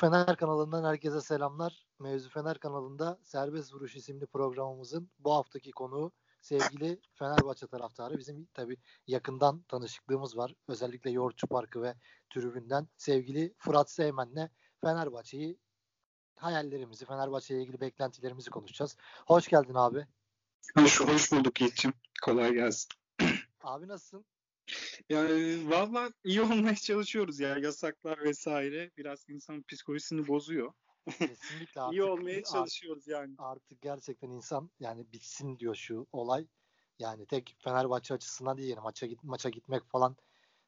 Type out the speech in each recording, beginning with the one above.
Fener kanalından herkese selamlar. Mevzu Fener kanalında Serbest Vuruş isimli programımızın bu haftaki konuğu sevgili Fenerbahçe taraftarı. Bizim tabi yakından tanışıklığımız var. Özellikle Yoğurtçu Parkı ve tribünden sevgili Fırat Seymen'le Fenerbahçe'yi hayallerimizi, Fenerbahçe ile ilgili beklentilerimizi konuşacağız. Hoş geldin abi. Hoş, hoş bulduk Yiğit'ciğim. Kolay gelsin. Abi nasılsın? Yani valla iyi olmaya çalışıyoruz ya. Yasaklar vesaire biraz insanın psikolojisini bozuyor. Kesinlikle artık, iyi olmaya çalışıyoruz yani. Artık gerçekten insan yani bitsin diyor şu olay. Yani tek Fenerbahçe açısından değil yani maça git maça gitmek falan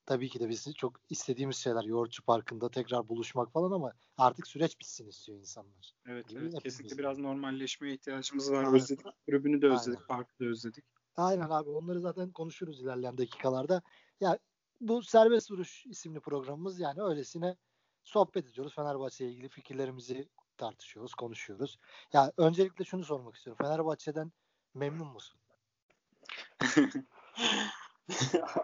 tabii ki de biz çok istediğimiz şeyler Yoğurtçu Parkı'nda tekrar buluşmak falan ama artık süreç bitsin istiyor insanlar. Evet, evet kesinlikle biraz normalleşmeye ihtiyacımız var. Aynen. Özledik. Kulübünü de özledik, Aynen. parkı da özledik. Aynen abi onları zaten konuşuruz ilerleyen dakikalarda. Ya bu Serbest Vuruş isimli programımız yani öylesine sohbet ediyoruz. Fenerbahçe ile ilgili fikirlerimizi tartışıyoruz, konuşuyoruz. Ya öncelikle şunu sormak istiyorum. Fenerbahçe'den memnun musun?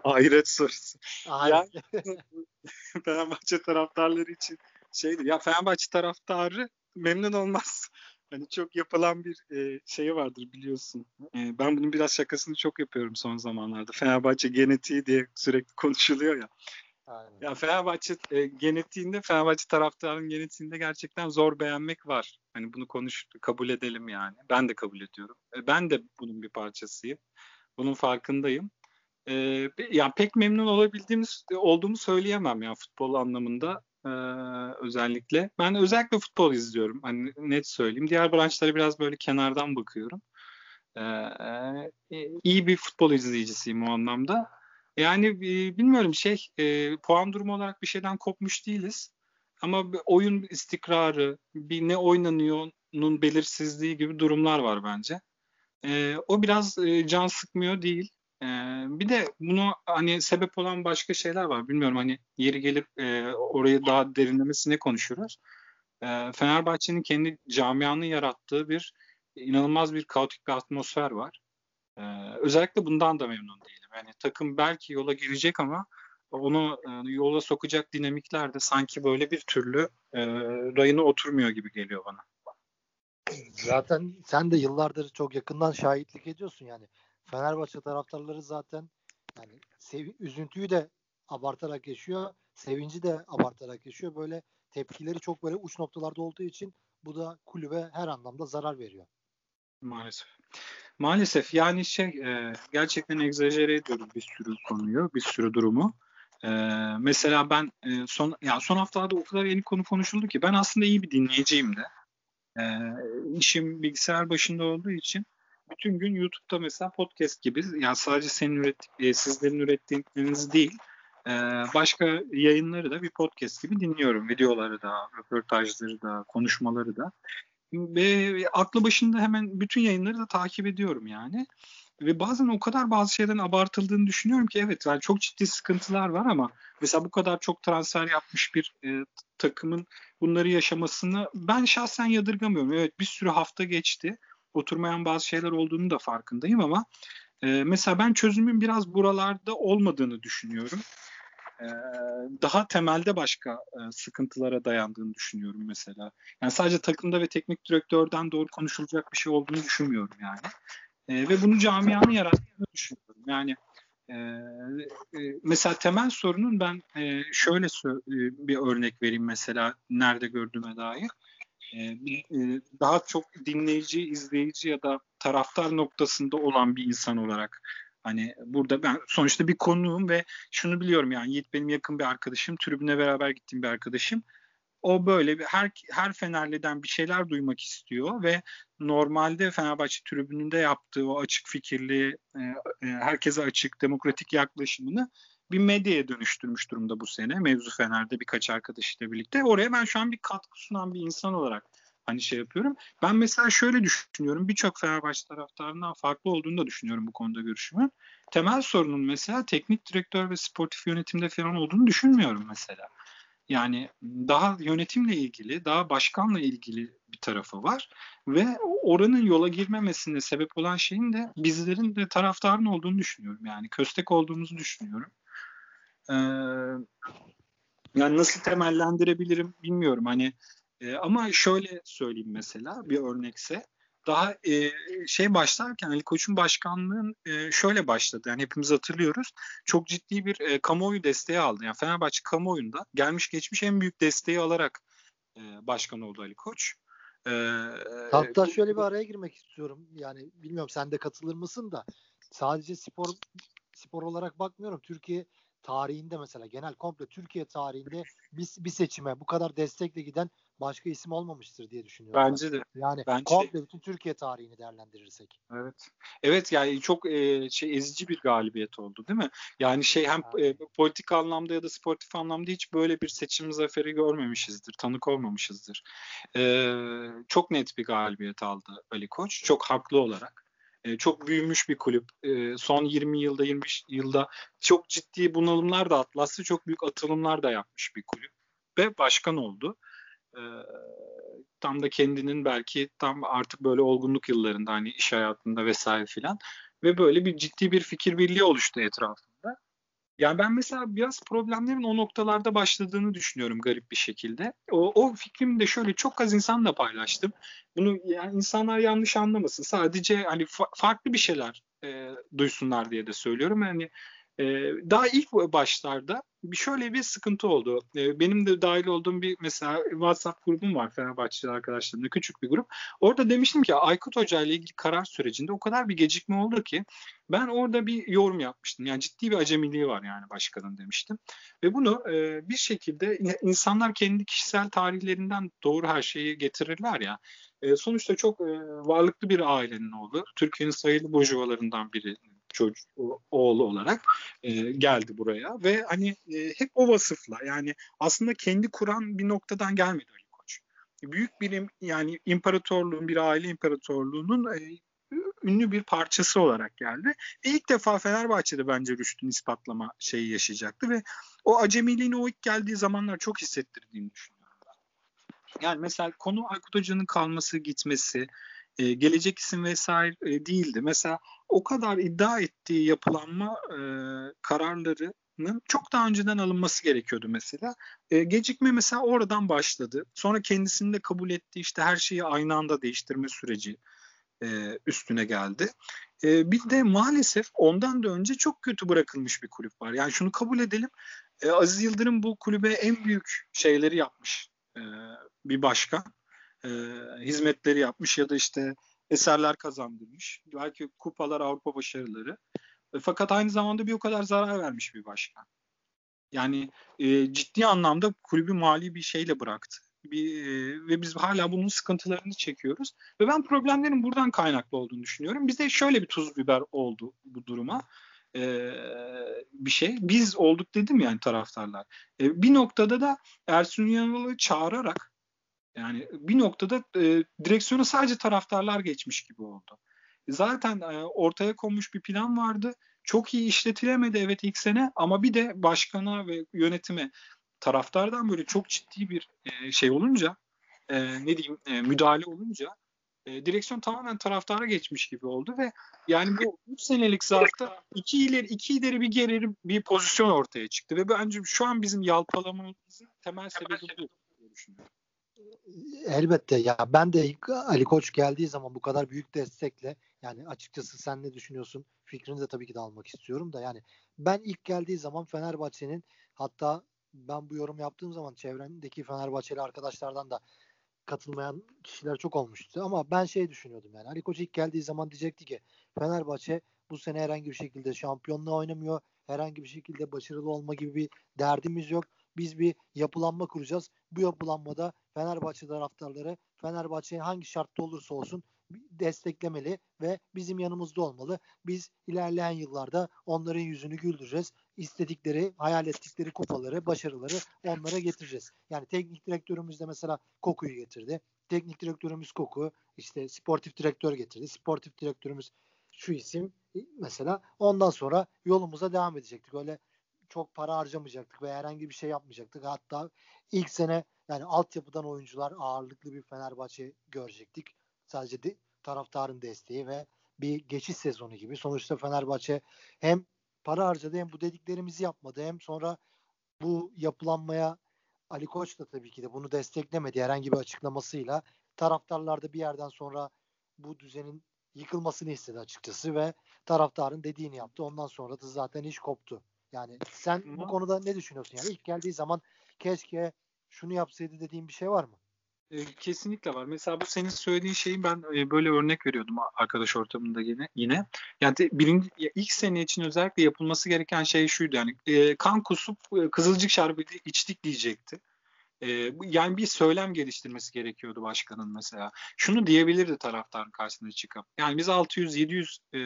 Ahiret sorusu. Yani, Fenerbahçe taraftarları için şeydi. Ya Fenerbahçe taraftarı memnun olmaz. Hani çok yapılan bir e, şey vardır biliyorsun. E, ben bunun biraz şakasını çok yapıyorum son zamanlarda. Fenerbahçe genetiği diye sürekli konuşuluyor ya. Aynen. Ya Fenerbahçe e, genetiğinde, Fenerbahçe taraftarının genetiğinde gerçekten zor beğenmek var. Hani bunu konuş, kabul edelim yani. Ben de kabul ediyorum. E, ben de bunun bir parçasıyım. Bunun farkındayım. E, yani pek memnun olabildiğimiz olduğumu söyleyemem ya futbol anlamında özellikle. Ben özellikle futbol izliyorum. Hani net söyleyeyim. Diğer branşlara biraz böyle kenardan bakıyorum. E, iyi bir futbol izleyicisiyim o anlamda. Yani e, bilmiyorum şey e, puan durumu olarak bir şeyden kopmuş değiliz. Ama oyun istikrarı, bir ne oynanıyor'nun belirsizliği gibi durumlar var bence. E, o biraz e, can sıkmıyor değil. Ee, bir de bunu hani sebep olan başka şeyler var. Bilmiyorum hani yeri gelip e, orayı daha derinlemesine konuşuruz. E, Fenerbahçe'nin kendi camianın yarattığı bir inanılmaz bir kaotik bir atmosfer var. E, özellikle bundan da memnun değilim. Yani takım belki yola girecek ama onu e, yola sokacak dinamikler de sanki böyle bir türlü e, rayına oturmuyor gibi geliyor bana. Zaten sen de yıllardır çok yakından şahitlik ediyorsun yani. Fenerbahçe taraftarları zaten yani sev- üzüntüyü de abartarak yaşıyor, sevinci de abartarak yaşıyor. Böyle tepkileri çok böyle uç noktalarda olduğu için bu da kulübe her anlamda zarar veriyor. Maalesef. Maalesef yani şey e, gerçekten egzajere ediyoruz bir sürü konuyu, bir sürü durumu. E, mesela ben e, son ya son haftalarda o kadar yeni konu konuşuldu ki ben aslında iyi bir dinleyiciyim de. E, işim bilgisayar başında olduğu için bütün gün YouTube'da mesela podcast gibi yani sadece senin ürettik, e, sizlerin ürettiğiniz değil e, başka yayınları da bir podcast gibi dinliyorum. Videoları da, röportajları da, konuşmaları da. Ve aklı başında hemen bütün yayınları da takip ediyorum yani. Ve bazen o kadar bazı şeylerin abartıldığını düşünüyorum ki evet yani çok ciddi sıkıntılar var ama mesela bu kadar çok transfer yapmış bir e, takımın bunları yaşamasını ben şahsen yadırgamıyorum. Evet bir sürü hafta geçti oturmayan bazı şeyler olduğunu da farkındayım ama e, mesela ben çözümün biraz buralarda olmadığını düşünüyorum. E, daha temelde başka e, sıkıntılara dayandığını düşünüyorum mesela. Yani sadece takımda ve teknik direktörden doğru konuşulacak bir şey olduğunu düşünmüyorum yani. E, ve bunu camianın yarattığını düşünüyorum. Yani e, e, mesela temel sorunun ben e, şöyle e, bir örnek vereyim mesela nerede gördüğüme dair. Ee, e, daha çok dinleyici, izleyici ya da taraftar noktasında olan bir insan olarak hani burada ben sonuçta bir konuğum ve şunu biliyorum yani Yiğit benim yakın bir arkadaşım, tribüne beraber gittiğim bir arkadaşım. O böyle bir her her Fenerli'den bir şeyler duymak istiyor ve normalde Fenerbahçe tribününde yaptığı o açık fikirli, e, e, herkese açık, demokratik yaklaşımını bir medyaya dönüştürmüş durumda bu sene. Mevzu Fener'de birkaç arkadaşıyla birlikte. Oraya ben şu an bir katkı sunan bir insan olarak hani şey yapıyorum. Ben mesela şöyle düşünüyorum. Birçok Fenerbahçe taraftarından farklı olduğunu da düşünüyorum bu konuda görüşümü. Temel sorunun mesela teknik direktör ve sportif yönetimde falan olduğunu düşünmüyorum mesela. Yani daha yönetimle ilgili, daha başkanla ilgili bir tarafı var ve oranın yola girmemesine sebep olan şeyin de bizlerin de taraftarın olduğunu düşünüyorum. Yani köstek olduğumuzu düşünüyorum. Ee, yani nasıl temellendirebilirim bilmiyorum. Hani E, ama şöyle söyleyeyim mesela bir örnekse daha e, şey başlarken Ali Koç'un başkanlığın e, şöyle başladı. Yani hepimiz hatırlıyoruz. Çok ciddi bir e, kamuoyu desteği aldı. Yani Fenerbahçe kamuoyunda gelmiş geçmiş en büyük desteği alarak e, başkan oldu Ali Koç. E, Hatta şöyle bir araya girmek istiyorum. Yani bilmiyorum sen de katılır mısın da sadece spor spor olarak bakmıyorum. Türkiye tarihinde mesela genel komple Türkiye tarihinde bir, bir seçime bu kadar destekle giden başka isim olmamıştır diye düşünüyorum. Bence de. Yani Bence komple bütün Türkiye tarihini değerlendirirsek. Evet. Evet yani çok e, şey ezici bir galibiyet oldu değil mi? Yani şey hem evet. e, politik anlamda ya da sportif anlamda hiç böyle bir seçim zaferi görmemişizdir. Tanık olmamışızdır. E, çok net bir galibiyet aldı Ali Koç. Çok haklı olarak. E, çok büyümüş bir kulüp. E, son 20 yılda 25 yılda çok ciddi bunalımlar da atlattı. Çok büyük atılımlar da yapmış bir kulüp ve başkan oldu. E, tam da kendinin belki tam artık böyle olgunluk yıllarında hani iş hayatında vesaire filan ve böyle bir ciddi bir fikir birliği oluştu etrafında. Yani ben mesela biraz problemlerin o noktalarda başladığını düşünüyorum garip bir şekilde. O, o fikrimi de şöyle çok az insanla paylaştım. Bunu yani insanlar yanlış anlamasın. Sadece hani fa- farklı bir şeyler e, duysunlar diye de söylüyorum. Yani daha ilk başlarda bir şöyle bir sıkıntı oldu. E, benim de dahil olduğum bir mesela WhatsApp grubum var Fenerbahçeli arkadaşlarımla küçük bir grup. Orada demiştim ki Aykut Hoca ile ilgili karar sürecinde o kadar bir gecikme oldu ki ben orada bir yorum yapmıştım. Yani ciddi bir acemiliği var yani başkanın demiştim. Ve bunu e, bir şekilde insanlar kendi kişisel tarihlerinden doğru her şeyi getirirler ya. E, sonuçta çok e, varlıklı bir ailenin oğlu. Türkiye'nin sayılı burjuvalarından biri çocuk oğlu olarak e, geldi buraya ve hani e, hep o vasıfla yani aslında kendi kuran bir noktadan gelmedi Ali Koç. Büyük bir yani imparatorluğun bir aile imparatorluğunun e, ünlü bir parçası olarak geldi. Ve ilk defa Fenerbahçe'de bence Rüştü'nün ispatlama şeyi yaşayacaktı ve o acemiliğini o ilk geldiği zamanlar çok hissettirdiğini düşünüyorum. Yani mesela konu Aykut Hoca'nın kalması, gitmesi, e, gelecek isim vesaire e, değildi. Mesela o kadar iddia ettiği yapılanma e, kararlarının çok daha önceden alınması gerekiyordu mesela. E, gecikme mesela oradan başladı. Sonra kendisini de kabul etti. İşte her şeyi aynı anda değiştirme süreci e, üstüne geldi. E, bir de maalesef ondan da önce çok kötü bırakılmış bir kulüp var. Yani şunu kabul edelim. E, Aziz Yıldırım bu kulübe en büyük şeyleri yapmış e, bir başkan e, hizmetleri yapmış ya da işte eserler kazandırmış. Belki kupalar, Avrupa başarıları. E, fakat aynı zamanda bir o kadar zarar vermiş bir başkan. Yani e, ciddi anlamda kulübü mali bir şeyle bıraktı. Bir, e, ve biz hala bunun sıkıntılarını çekiyoruz. Ve ben problemlerin buradan kaynaklı olduğunu düşünüyorum. Bize şöyle bir tuz biber oldu bu duruma. Ee, bir şey. Biz olduk dedim yani taraftarlar. Ee, bir noktada da Ersun Yanal'ı çağırarak yani bir noktada e, direksiyona sadece taraftarlar geçmiş gibi oldu. Zaten e, ortaya konmuş bir plan vardı. Çok iyi işletilemedi evet ilk sene ama bir de başkana ve yönetime taraftardan böyle çok ciddi bir e, şey olunca e, ne diyeyim e, müdahale olunca e, direksiyon tamamen taraftara geçmiş gibi oldu ve yani bu 3 senelik zarfta iki ileri iki ileri bir geri bir pozisyon ortaya çıktı ve bence şu an bizim yalpalamamızın temel sebebi bu diye düşünüyorum elbette ya ben de Ali Koç geldiği zaman bu kadar büyük destekle yani açıkçası sen ne düşünüyorsun fikrini de tabii ki de almak istiyorum da yani ben ilk geldiği zaman Fenerbahçe'nin hatta ben bu yorum yaptığım zaman çevremdeki Fenerbahçeli arkadaşlardan da katılmayan kişiler çok olmuştu ama ben şey düşünüyordum yani Ali Koç ilk geldiği zaman diyecekti ki Fenerbahçe bu sene herhangi bir şekilde şampiyonluğa oynamıyor. Herhangi bir şekilde başarılı olma gibi bir derdimiz yok. Biz bir yapılanma kuracağız. Bu yapılanmada Fenerbahçe taraftarları Fenerbahçe hangi şartta olursa olsun desteklemeli ve bizim yanımızda olmalı. Biz ilerleyen yıllarda onların yüzünü güldüreceğiz. İstedikleri, hayal ettikleri kupaları, başarıları onlara getireceğiz. Yani teknik direktörümüz de mesela Koku'yu getirdi. Teknik direktörümüz Koku, işte sportif direktör getirdi. Sportif direktörümüz şu isim mesela ondan sonra yolumuza devam edecektik. Öyle çok para harcamayacaktık ve herhangi bir şey yapmayacaktık. Hatta ilk sene yani altyapıdan oyuncular ağırlıklı bir Fenerbahçe görecektik. Sadece de, taraftarın desteği ve bir geçiş sezonu gibi. Sonuçta Fenerbahçe hem para harcadı hem bu dediklerimizi yapmadı hem sonra bu yapılanmaya Ali Koç da tabii ki de bunu desteklemedi herhangi bir açıklamasıyla. Taraftarlar da bir yerden sonra bu düzenin yıkılmasını istedi açıkçası ve taraftarın dediğini yaptı. Ondan sonra da zaten iş koptu. Yani sen bu konuda ne düşünüyorsun? Yani ilk geldiği zaman keşke şunu yapsaydı dediğin bir şey var mı? E, kesinlikle var. Mesela bu senin söylediğin şeyin ben e, böyle örnek veriyordum arkadaş ortamında yine. yine. Yani birinci, ilk sene için özellikle yapılması gereken şey şuydu yani e, kan kusup e, kızılcık şerbeti içtik diyecekti. E, yani bir söylem geliştirmesi gerekiyordu başkanın mesela. Şunu diyebilirdi taraftarın karşısına çıkıp. Yani biz 600-700 e,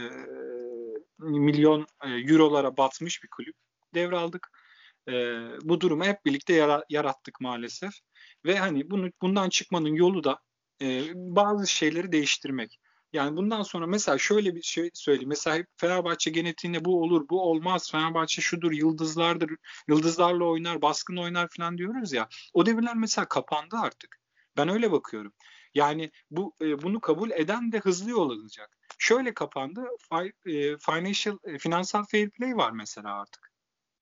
milyon e, eurolara batmış bir kulüp devraldık. E, bu durumu hep birlikte yara, yarattık maalesef. Ve hani bunu bundan çıkmanın yolu da e, bazı şeyleri değiştirmek. Yani bundan sonra mesela şöyle bir şey söyleyeyim. Mesela Fenerbahçe genetiğinde bu olur, bu olmaz. Fenerbahçe şudur, yıldızlardır, yıldızlarla oynar, baskın oynar falan diyoruz ya. O devirler mesela kapandı artık. Ben öyle bakıyorum. Yani bu e, bunu kabul eden de hızlı yol alacak. Şöyle kapandı. Fi, e, financial e, finansal fair play var mesela artık.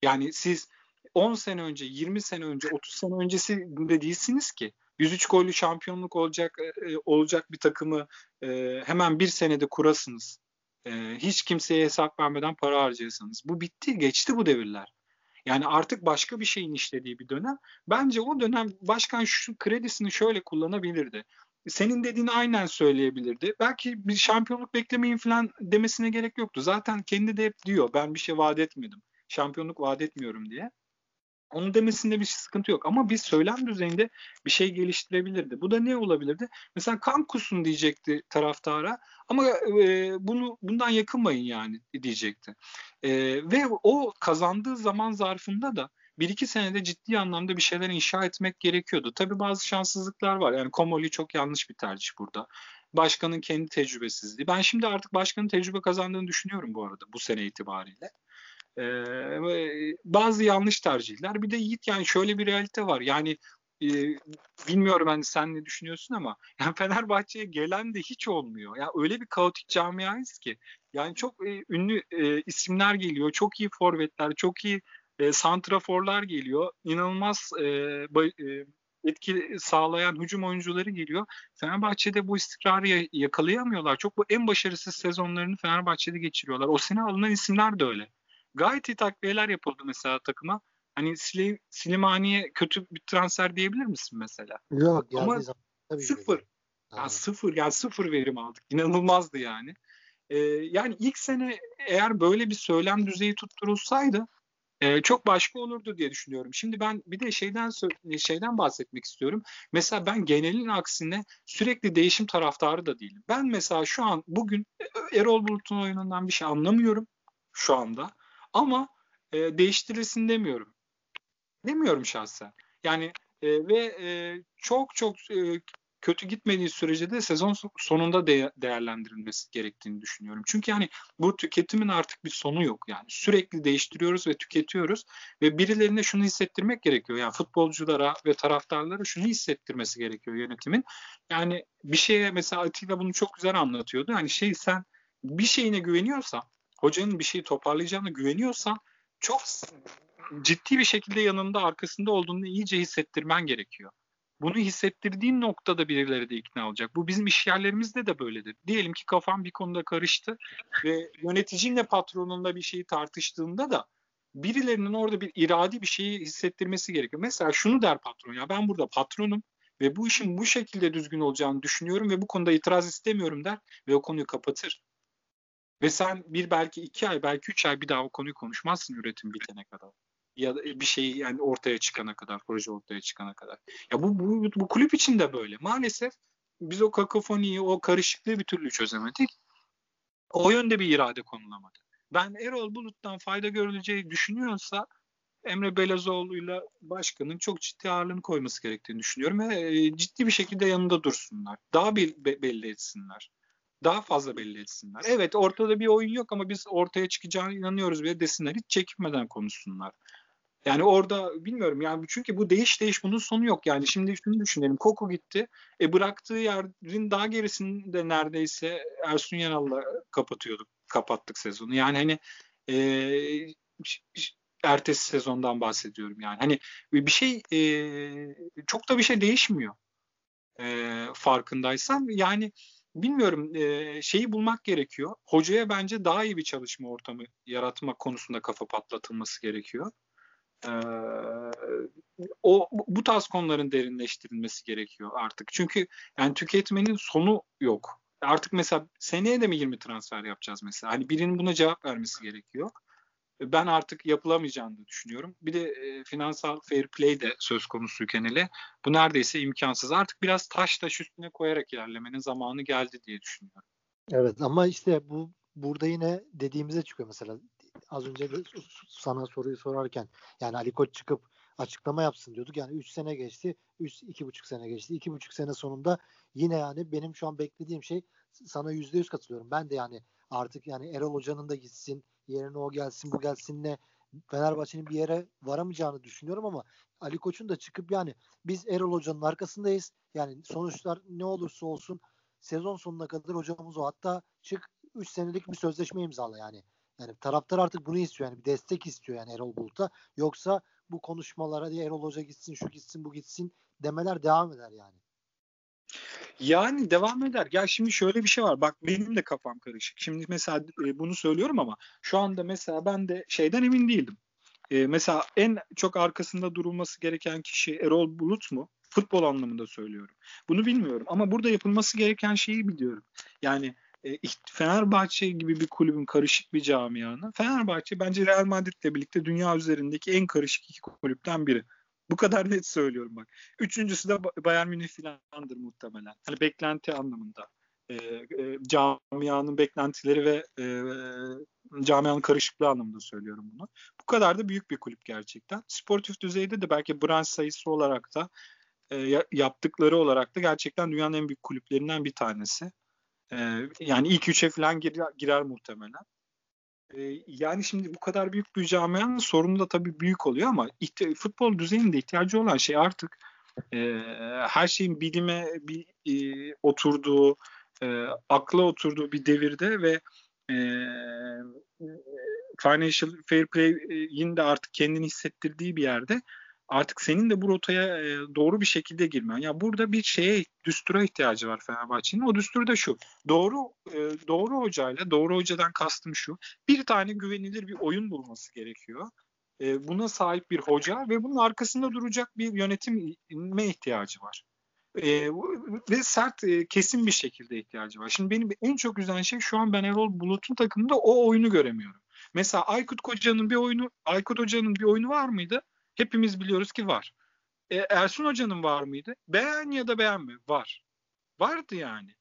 Yani siz 10 sene önce, 20 sene önce, 30 sene öncesi de değilsiniz ki. 103 gollü şampiyonluk olacak e, olacak bir takımı e, hemen bir senede kurasınız. E, hiç kimseye hesap vermeden para harcayasınız. Bu bitti, geçti bu devirler. Yani artık başka bir şeyin işlediği bir dönem. Bence o dönem başkan şu kredisini şöyle kullanabilirdi. Senin dediğini aynen söyleyebilirdi. Belki bir şampiyonluk beklemeyin falan demesine gerek yoktu. Zaten kendi de hep diyor ben bir şey vaat etmedim. Şampiyonluk vaat etmiyorum diye. Onun demesinde bir sıkıntı yok. Ama bir söylem düzeyinde bir şey geliştirebilirdi. Bu da ne olabilirdi? Mesela kan kusun diyecekti taraftara ama e, bunu bundan yakınmayın yani diyecekti. E, ve o kazandığı zaman zarfında da bir iki senede ciddi anlamda bir şeyler inşa etmek gerekiyordu. Tabii bazı şanssızlıklar var. Yani Komoli çok yanlış bir tercih burada. Başkanın kendi tecrübesizliği. Ben şimdi artık başkanın tecrübe kazandığını düşünüyorum bu arada bu sene itibariyle. E, bazı yanlış tercihler. Bir de Yiğit yani şöyle bir realite var. Yani e, bilmiyorum hani sen ne düşünüyorsun ama yani Fenerbahçe'ye gelen de hiç olmuyor. Ya yani öyle bir kaotik camiayız ki. Yani çok e, ünlü e, isimler geliyor. Çok iyi forvetler, çok iyi e, santraforlar geliyor. İnanılmaz e, e, etki sağlayan hücum oyuncuları geliyor. Fenerbahçe'de bu istikrarı yakalayamıyorlar. Çok bu en başarısız sezonlarını Fenerbahçe'de geçiriyorlar. O sene alınan isimler de öyle gayet iyi takviyeler yapıldı mesela takıma. Hani Slimani'ye kötü bir transfer diyebilir misin mesela? Yok Ama tabii sıfır. Yani sıfır yani sıfır verim aldık. İnanılmazdı yani. Ee, yani ilk sene eğer böyle bir söylem düzeyi tutturulsaydı e, çok başka olurdu diye düşünüyorum. Şimdi ben bir de şeyden şeyden bahsetmek istiyorum. Mesela ben genelin aksine sürekli değişim taraftarı da değilim. Ben mesela şu an bugün Erol Bulut'un oyunundan bir şey anlamıyorum şu anda. Ama e, değiştirilsin demiyorum. Demiyorum şahsen. Yani e, ve e, çok çok e, kötü gitmediği sürece de sezon sonunda de- değerlendirilmesi gerektiğini düşünüyorum. Çünkü yani bu tüketimin artık bir sonu yok yani. Sürekli değiştiriyoruz ve tüketiyoruz ve birilerine şunu hissettirmek gerekiyor. Yani futbolculara ve taraftarlara şunu hissettirmesi gerekiyor yönetimin. Yani bir şeye mesela Atilla bunu çok güzel anlatıyordu. Hani şey sen bir şeyine güveniyorsan hocanın bir şeyi toparlayacağına güveniyorsan çok ciddi bir şekilde yanında arkasında olduğunu iyice hissettirmen gerekiyor. Bunu hissettirdiğin noktada birileri de ikna olacak. Bu bizim iş yerlerimizde de böyledir. Diyelim ki kafam bir konuda karıştı ve yöneticinle patronunla bir şeyi tartıştığında da birilerinin orada bir iradi bir şeyi hissettirmesi gerekiyor. Mesela şunu der patron ya ben burada patronum ve bu işin bu şekilde düzgün olacağını düşünüyorum ve bu konuda itiraz istemiyorum der ve o konuyu kapatır. Ve sen bir belki iki ay belki üç ay bir daha o konuyu konuşmazsın üretim bitene kadar. Ya da bir şey yani ortaya çıkana kadar, proje ortaya çıkana kadar. Ya bu, bu, bu kulüp için de böyle. Maalesef biz o kakofoniyi, o karışıklığı bir türlü çözemedik. O yönde bir irade konulamadı. Ben Erol Bulut'tan fayda görüleceği düşünüyorsa Emre Belezoğlu'yla başkanın çok ciddi ağırlığını koyması gerektiğini düşünüyorum ve e, ciddi bir şekilde yanında dursunlar. Daha bir belli etsinler daha fazla belli etsinler. Evet ortada bir oyun yok ama biz ortaya çıkacağına inanıyoruz bile desinler. Hiç çekinmeden konuşsunlar. Yani orada bilmiyorum yani çünkü bu değiş değiş bunun sonu yok. Yani şimdi şunu düşünelim. Koko gitti. E bıraktığı yerin daha gerisinde neredeyse Ersun Yanal'la kapatıyorduk. Kapattık sezonu. Yani hani e, ertesi sezondan bahsediyorum yani. Hani bir şey e, çok da bir şey değişmiyor. E, farkındaysan yani bilmiyorum e, şeyi bulmak gerekiyor. Hocaya bence daha iyi bir çalışma ortamı yaratmak konusunda kafa patlatılması gerekiyor. E, o bu tarz konuların derinleştirilmesi gerekiyor artık. Çünkü yani tüketmenin sonu yok. Artık mesela seneye de mi 20 transfer yapacağız mesela? Hani birinin buna cevap vermesi gerekiyor ben artık yapılamayacağını düşünüyorum. Bir de e, finansal fair play de söz konusuyken hele bu neredeyse imkansız. Artık biraz taş taş üstüne koyarak ilerlemenin zamanı geldi diye düşünüyorum. Evet ama işte bu burada yine dediğimize çıkıyor mesela az önce de sana soruyu sorarken yani Ali Koç çıkıp açıklama yapsın diyorduk. Yani 3 sene geçti. 3 2,5 sene geçti. 2,5 sene sonunda yine yani benim şu an beklediğim şey sana %100 katılıyorum. Ben de yani artık yani Erol Hoca'nın da gitsin yerine o gelsin bu gelsinle Fenerbahçe'nin bir yere varamayacağını düşünüyorum ama Ali Koç'un da çıkıp yani biz Erol Hoca'nın arkasındayız. Yani sonuçlar ne olursa olsun sezon sonuna kadar hocamız o. Hatta çık 3 senelik bir sözleşme imzala yani. Yani taraftar artık bunu istiyor yani bir destek istiyor yani Erol Bulut'a. Yoksa bu konuşmalara diye Erol Hoca gitsin şu gitsin bu gitsin demeler devam eder yani. Yani devam eder. Ya şimdi şöyle bir şey var. Bak benim de kafam karışık. Şimdi mesela e, bunu söylüyorum ama şu anda mesela ben de şeyden emin değildim. E, mesela en çok arkasında durulması gereken kişi Erol Bulut mu? Futbol anlamında söylüyorum. Bunu bilmiyorum ama burada yapılması gereken şeyi biliyorum. Yani e, Fenerbahçe gibi bir kulübün karışık bir camianın Fenerbahçe bence Real Madrid'le birlikte dünya üzerindeki en karışık iki kulüpten biri. Bu kadar net söylüyorum bak. Üçüncüsü de Bayern Münih filandır muhtemelen. Hani beklenti anlamında. E, e, camianın beklentileri ve e, camianın karışıklığı anlamında söylüyorum bunu. Bu kadar da büyük bir kulüp gerçekten. Sportif düzeyde de belki branş sayısı olarak da e, yaptıkları olarak da gerçekten dünyanın en büyük kulüplerinden bir tanesi. E, yani ilk üçe falan girer, girer muhtemelen. Ee, yani şimdi bu kadar büyük bir camianın sorunu da tabii büyük oluyor ama ihti- futbol düzeyinde ihtiyacı olan şey artık e, her şeyin bilime bir e, oturduğu, e, akla oturduğu bir devirde ve e, financial fair play'in de artık kendini hissettirdiği bir yerde artık senin de bu rotaya e, doğru bir şekilde girmen. Ya burada bir şeye düstura ihtiyacı var Fenerbahçe'nin. O düstur da şu. Doğru e, doğru hocayla, doğru hocadan kastım şu. Bir tane güvenilir bir oyun bulması gerekiyor. E, buna sahip bir hoca ve bunun arkasında duracak bir yönetime ihtiyacı var. E, ve sert e, kesin bir şekilde ihtiyacı var. Şimdi benim en çok üzen şey şu an ben Erol Bulut'un takımında o oyunu göremiyorum. Mesela Aykut Koca'nın bir oyunu, Aykut Hoca'nın bir oyunu var mıydı? Hepimiz biliyoruz ki var. E, Ersun Hoca'nın var mıydı? Beğen ya da beğenme. Var. Vardı yani.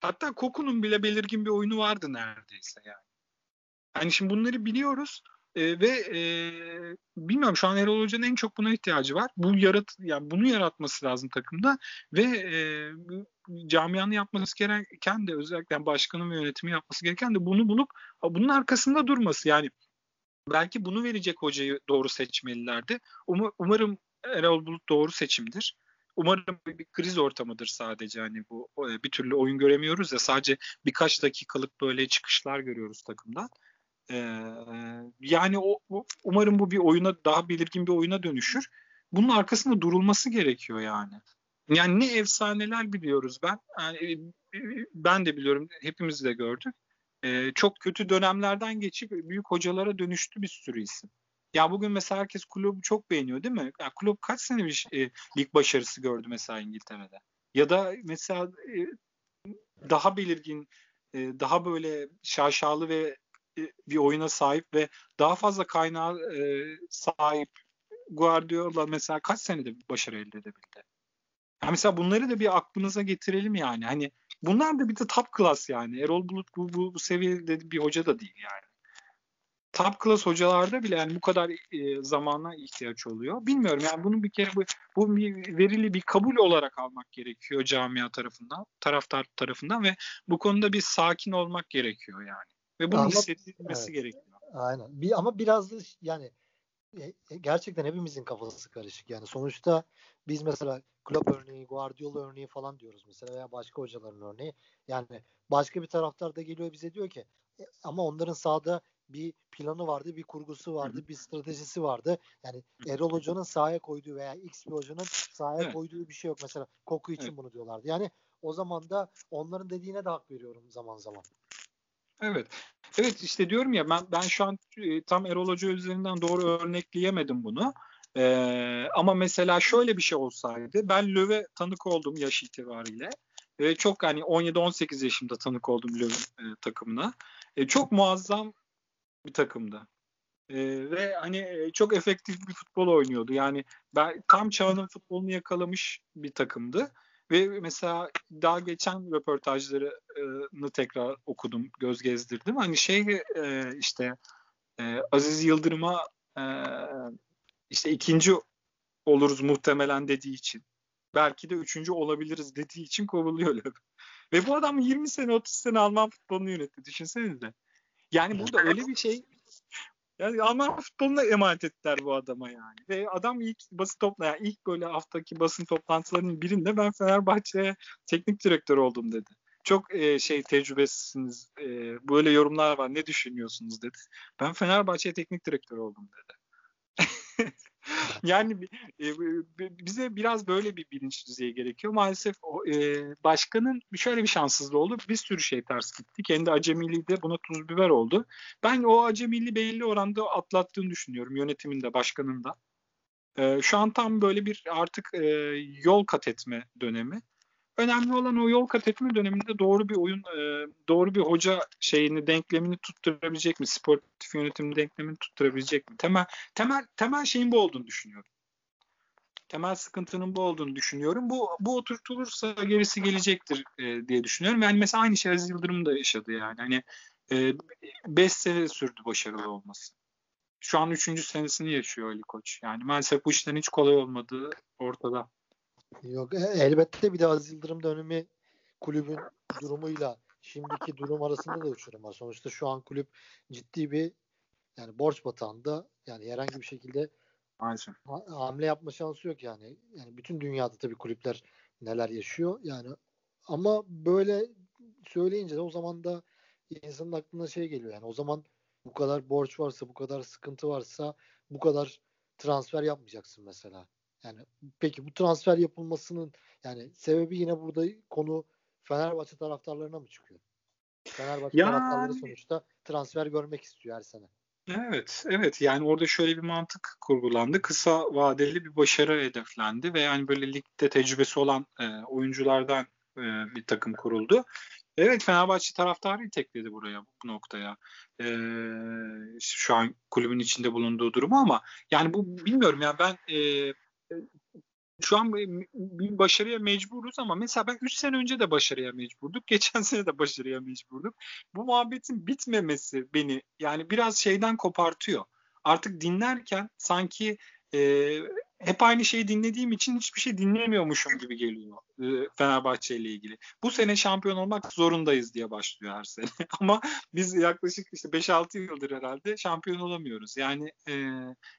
Hatta Koku'nun bile belirgin bir oyunu vardı neredeyse yani. Hani şimdi bunları biliyoruz e, ve e, bilmiyorum şu an Erol Hoca'nın en çok buna ihtiyacı var. Bu yarat yani bunu yaratması lazım takımda ve e, camianın yapması gereken de özellikle yani başkanın ve yönetimi yapması gereken de bunu bulup bunun arkasında durması. Yani belki bunu verecek hocayı doğru seçmelilerdi. Um, umarım Erol Bulut doğru seçimdir. Umarım bir kriz ortamıdır sadece hani bu bir türlü oyun göremiyoruz ya sadece birkaç dakikalık böyle çıkışlar görüyoruz takımdan. Ee, yani o, umarım bu bir oyuna daha belirgin bir oyuna dönüşür. Bunun arkasında durulması gerekiyor yani. Yani ne efsaneler biliyoruz ben. Yani, ben de biliyorum hepimiz de gördük e, çok kötü dönemlerden geçip büyük hocalara dönüştü bir sürü isim. Ya bugün mesela herkes kulübü çok beğeniyor değil mi? Ya kulüp kaç sene bir e, lig başarısı gördü mesela İngiltere'de. Ya da mesela e, daha belirgin, e, daha böyle şaşalı ve e, bir oyuna sahip ve daha fazla kaynağı e, sahip Guardiola mesela kaç senede başarı elde edebildi? Yani mesela bunları da bir aklınıza getirelim yani. Hani bunlar da bir de top class yani. Erol Bulut bu, bu, bu seviyede bir hoca da değil yani. Top class hocalarda bile yani bu kadar e, zamana ihtiyaç oluyor. Bilmiyorum yani bunu bir kere bu, bu bir verili bir kabul olarak almak gerekiyor camia tarafından, taraftar tarafından ve bu konuda bir sakin olmak gerekiyor yani. Ve bunun hissedilmesi evet. gerekiyor. Aynen. Bir, ama biraz da yani gerçekten hepimizin kafası karışık. Yani sonuçta biz mesela Klopp örneği, Guardiola örneği falan diyoruz mesela veya başka hocaların örneği. Yani başka bir taraftar da geliyor bize diyor ki e, ama onların sahada bir planı vardı, bir kurgusu vardı, bir stratejisi vardı. Yani Erol Hoca'nın sahaya koyduğu veya X bir hocanın sahaya evet. koyduğu bir şey yok. Mesela Koku için evet. bunu diyorlardı. Yani o zaman da onların dediğine de hak veriyorum zaman zaman. Evet. Evet işte diyorum ya ben ben şu an e, tam Erol Hoca üzerinden doğru örnekleyemedim bunu. Ee, ama mesela şöyle bir şey olsaydı ben Löw'e tanık oldum yaş itibariyle. Ve çok hani 17-18 yaşımda tanık oldum Löw'ün e, takımına. E, çok muazzam bir takımdı. E, ve hani e, çok efektif bir futbol oynuyordu. Yani ben tam çağının futbolunu yakalamış bir takımdı. Ve mesela daha geçen röportajlarını tekrar okudum, göz gezdirdim. Hani şey e, işte e, Aziz Yıldırım'a e, işte ikinci oluruz muhtemelen dediği için. Belki de üçüncü olabiliriz dediği için kovuluyor Ve bu adam 20 sene 30 sene Alman futbolunu yönetti. Düşünsenize. Yani burada öyle bir şey yani Alman futboluna emanet ettiler bu adama yani. Ve adam ilk basın topla yani ilk böyle haftaki basın toplantılarının birinde ben Fenerbahçe'ye teknik direktör oldum dedi. Çok e, şey tecrübesiniz. E, böyle yorumlar var. Ne düşünüyorsunuz dedi. Ben Fenerbahçe'ye teknik direktör oldum dedi. yani e, bize biraz böyle bir bilinç düzeyi gerekiyor. Maalesef e, başkanın şöyle bir şanssızlığı oldu. Bir sürü şey ters gitti. Kendi acemiliği de buna tuz biber oldu. Ben o acemiliği belli oranda atlattığını düşünüyorum yönetiminde, başkanında. E, şu an tam böyle bir artık e, yol kat etme dönemi. Önemli olan o yol kat etme döneminde doğru bir oyun, e, doğru bir hoca şeyini, denklemini tutturabilecek mi? Sportif yönetim denklemini tutturabilecek mi? Temel temel temel şeyin bu olduğunu düşünüyorum. Temel sıkıntının bu olduğunu düşünüyorum. Bu bu oturtulursa gerisi gelecektir e, diye düşünüyorum. Yani mesela aynı şey Aziz Yıldırım da yaşadı yani. Hani 5 e, sene sürdü başarılı olması. Şu an 3. senesini yaşıyor Ali Koç. Yani maalesef bu işlerin hiç kolay olmadığı ortada. Yok e, elbette bir de Aziz Yıldırım dönemi kulübün durumuyla şimdiki durum arasında da uçurum var. Sonuçta şu an kulüp ciddi bir yani borç batağında yani herhangi bir şekilde Maalesef. hamle yapma şansı yok yani. Yani bütün dünyada tabii kulüpler neler yaşıyor yani ama böyle söyleyince de o zaman da insanın aklına şey geliyor yani o zaman bu kadar borç varsa bu kadar sıkıntı varsa bu kadar transfer yapmayacaksın mesela. Yani peki bu transfer yapılmasının yani sebebi yine burada konu Fenerbahçe taraftarlarına mı çıkıyor? Fenerbahçe yani... taraftarları sonuçta transfer görmek istiyor her sene. Evet, evet. Yani orada şöyle bir mantık kurgulandı. Kısa vadeli bir başarı hedeflendi ve yani böyle ligde tecrübesi olan e, oyunculardan e, bir takım kuruldu. Evet Fenerbahçe taraftarı itekledi buraya bu noktaya. Ee, şu an kulübün içinde bulunduğu durumu ama yani bu bilmiyorum ya ben e, şu an bir başarıya mecburuz ama mesela ben 3 sene önce de başarıya mecburduk. Geçen sene de başarıya mecburduk. Bu muhabbetin bitmemesi beni yani biraz şeyden kopartıyor. Artık dinlerken sanki e, hep aynı şeyi dinlediğim için hiçbir şey dinlemiyormuşum gibi geliyor e, Fenerbahçe ile ilgili. Bu sene şampiyon olmak zorundayız diye başlıyor her sene. Ama biz yaklaşık işte 5-6 yıldır herhalde şampiyon olamıyoruz. Yani e,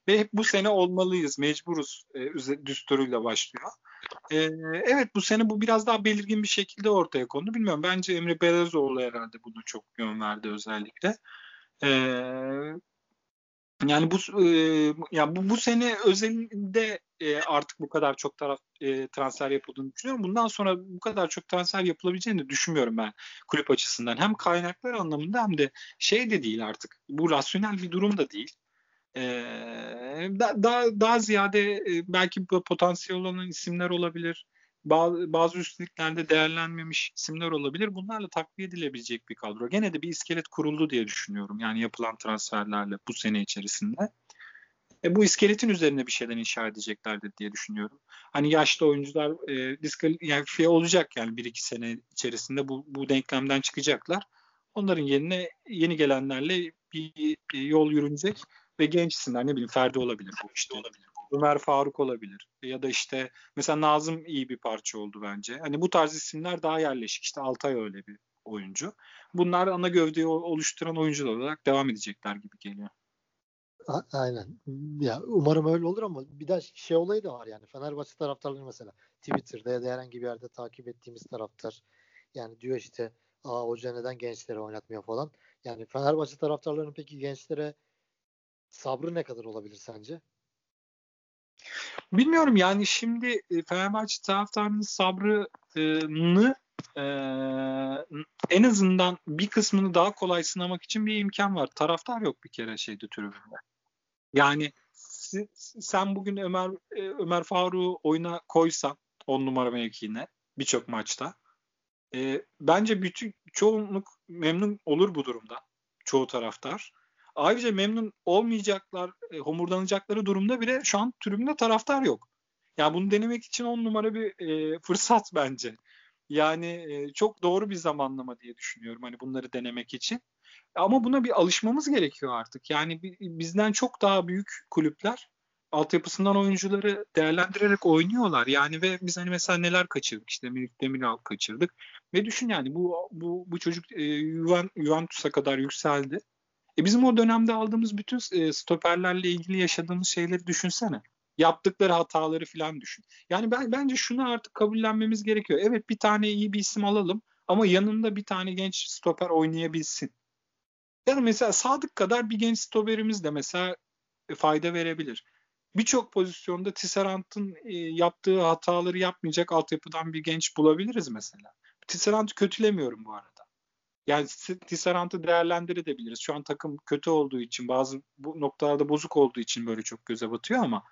ve hep bu sene olmalıyız, mecburuz e, düsturuyla başlıyor. E, evet bu sene bu biraz daha belirgin bir şekilde ortaya kondu. Bilmiyorum bence Emre Belezoğlu herhalde bunu çok yön verdi özellikle. E, yani bu e, yani bu, bu sene özelinde e, artık bu kadar çok taraf e, transfer yapıldığını düşünüyorum. Bundan sonra bu kadar çok transfer yapılabileceğini düşünmüyorum ben kulüp açısından. Hem kaynaklar anlamında hem de şey de değil artık. Bu rasyonel bir durum da değil. E, da, daha daha ziyade e, belki potansiyel olan isimler olabilir bazı, bazı üstünlüklerde değerlenmemiş isimler olabilir. Bunlarla takviye edilebilecek bir kadro. Gene de bir iskelet kuruldu diye düşünüyorum. Yani yapılan transferlerle bu sene içerisinde. E, bu iskeletin üzerine bir şeyler inşa edeceklerdir diye düşünüyorum. Hani yaşlı oyuncular e, diskalifiye olacak yani bir iki sene içerisinde bu, bu denklemden çıkacaklar. Onların yerine yeni gelenlerle bir, bir yol yürünecek ve genç isimler ne bileyim Ferdi olabilir bu işte olabilir. Ömer Faruk olabilir. Ya da işte mesela Nazım iyi bir parça oldu bence. Hani bu tarz isimler daha yerleşik. İşte Altay öyle bir oyuncu. Bunlar ana gövdeyi oluşturan oyuncular olarak devam edecekler gibi geliyor. Aynen. Ya umarım öyle olur ama bir de şey olayı da var yani. Fenerbahçe taraftarları mesela Twitter'da ya da herhangi bir yerde takip ettiğimiz taraftar yani diyor işte Aa hoca neden gençlere oynatmıyor falan. Yani Fenerbahçe taraftarlarının peki gençlere sabrı ne kadar olabilir sence? Bilmiyorum yani şimdi e, Fenerbahçe taraftarının sabrını e, en azından bir kısmını daha kolay sınamak için bir imkan var. Taraftar yok bir kere şeyde tribünde. Yani sen bugün Ömer e, Ömer Faruk'u oyuna koysan on numara mevkiine birçok maçta bence bütün çoğunluk memnun olur bu durumda. Çoğu taraftar. Ayrıca memnun olmayacaklar, e, homurdanacakları durumda bile şu an tribünde taraftar yok. Yani bunu denemek için on numara bir e, fırsat bence. Yani e, çok doğru bir zamanlama diye düşünüyorum hani bunları denemek için. Ama buna bir alışmamız gerekiyor artık. Yani bizden çok daha büyük kulüpler altyapısından oyuncuları değerlendirerek oynuyorlar. Yani ve biz hani mesela neler kaçırdık işte Melik Demiral kaçırdık. Ve düşün yani bu bu bu çocuk e, Juventus'a kadar yükseldi. E bizim o dönemde aldığımız bütün e, stoperlerle ilgili yaşadığımız şeyleri düşünsene. Yaptıkları hataları falan düşün. Yani ben bence şunu artık kabullenmemiz gerekiyor. Evet bir tane iyi bir isim alalım ama yanında bir tane genç stoper oynayabilsin. Ya da mesela Sadık kadar bir genç stoperimiz de mesela fayda verebilir. Birçok pozisyonda Tisserant'ın e, yaptığı hataları yapmayacak altyapıdan bir genç bulabiliriz mesela. Tisserant'ı kötülemiyorum bu arada. Yani Tisserant'ı değerlendirebiliriz. Şu an takım kötü olduğu için bazı bu noktalarda bozuk olduğu için böyle çok göze batıyor ama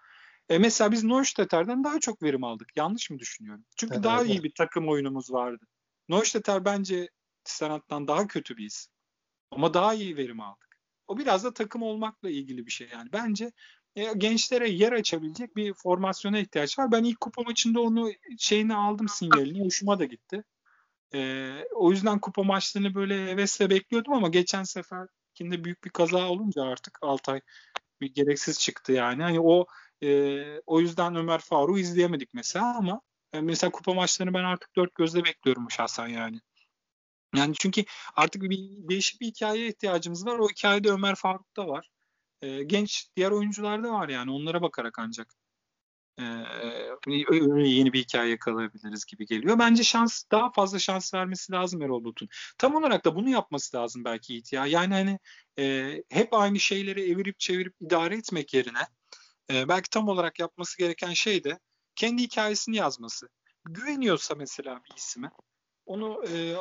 e mesela biz Neustadter'den daha çok verim aldık. Yanlış mı düşünüyorum? Çünkü evet, daha evet. iyi bir takım oyunumuz vardı. Neustadter bence Tisserant'tan daha kötü bir isim. Ama daha iyi verim aldık. O biraz da takım olmakla ilgili bir şey yani. Bence e, gençlere yer açabilecek bir formasyona ihtiyaç var. Ben ilk kupa maçında onu şeyini aldım sinyalini. Hoşuma da gitti. E, o yüzden kupa maçlarını böyle hevesle bekliyordum ama geçen seferkinde büyük bir kaza olunca artık Altay bir gereksiz çıktı yani. Hani o e, o yüzden Ömer Faruk'u izleyemedik mesela ama e, mesela kupa maçlarını ben artık dört gözle bekliyorum şahsen yani. Yani çünkü artık bir değişik bir hikayeye ihtiyacımız var. O hikayede Ömer Faruk'ta var. E, genç diğer oyuncularda var yani onlara bakarak ancak e, yeni bir hikaye yakalayabiliriz gibi geliyor. Bence şans daha fazla şans vermesi lazım Erol Bulut'un. Tam olarak da bunu yapması lazım belki Yiğit ya. Yani hani e, hep aynı şeyleri evirip çevirip idare etmek yerine e, belki tam olarak yapması gereken şey de kendi hikayesini yazması. Güveniyorsa mesela bir isime onu e,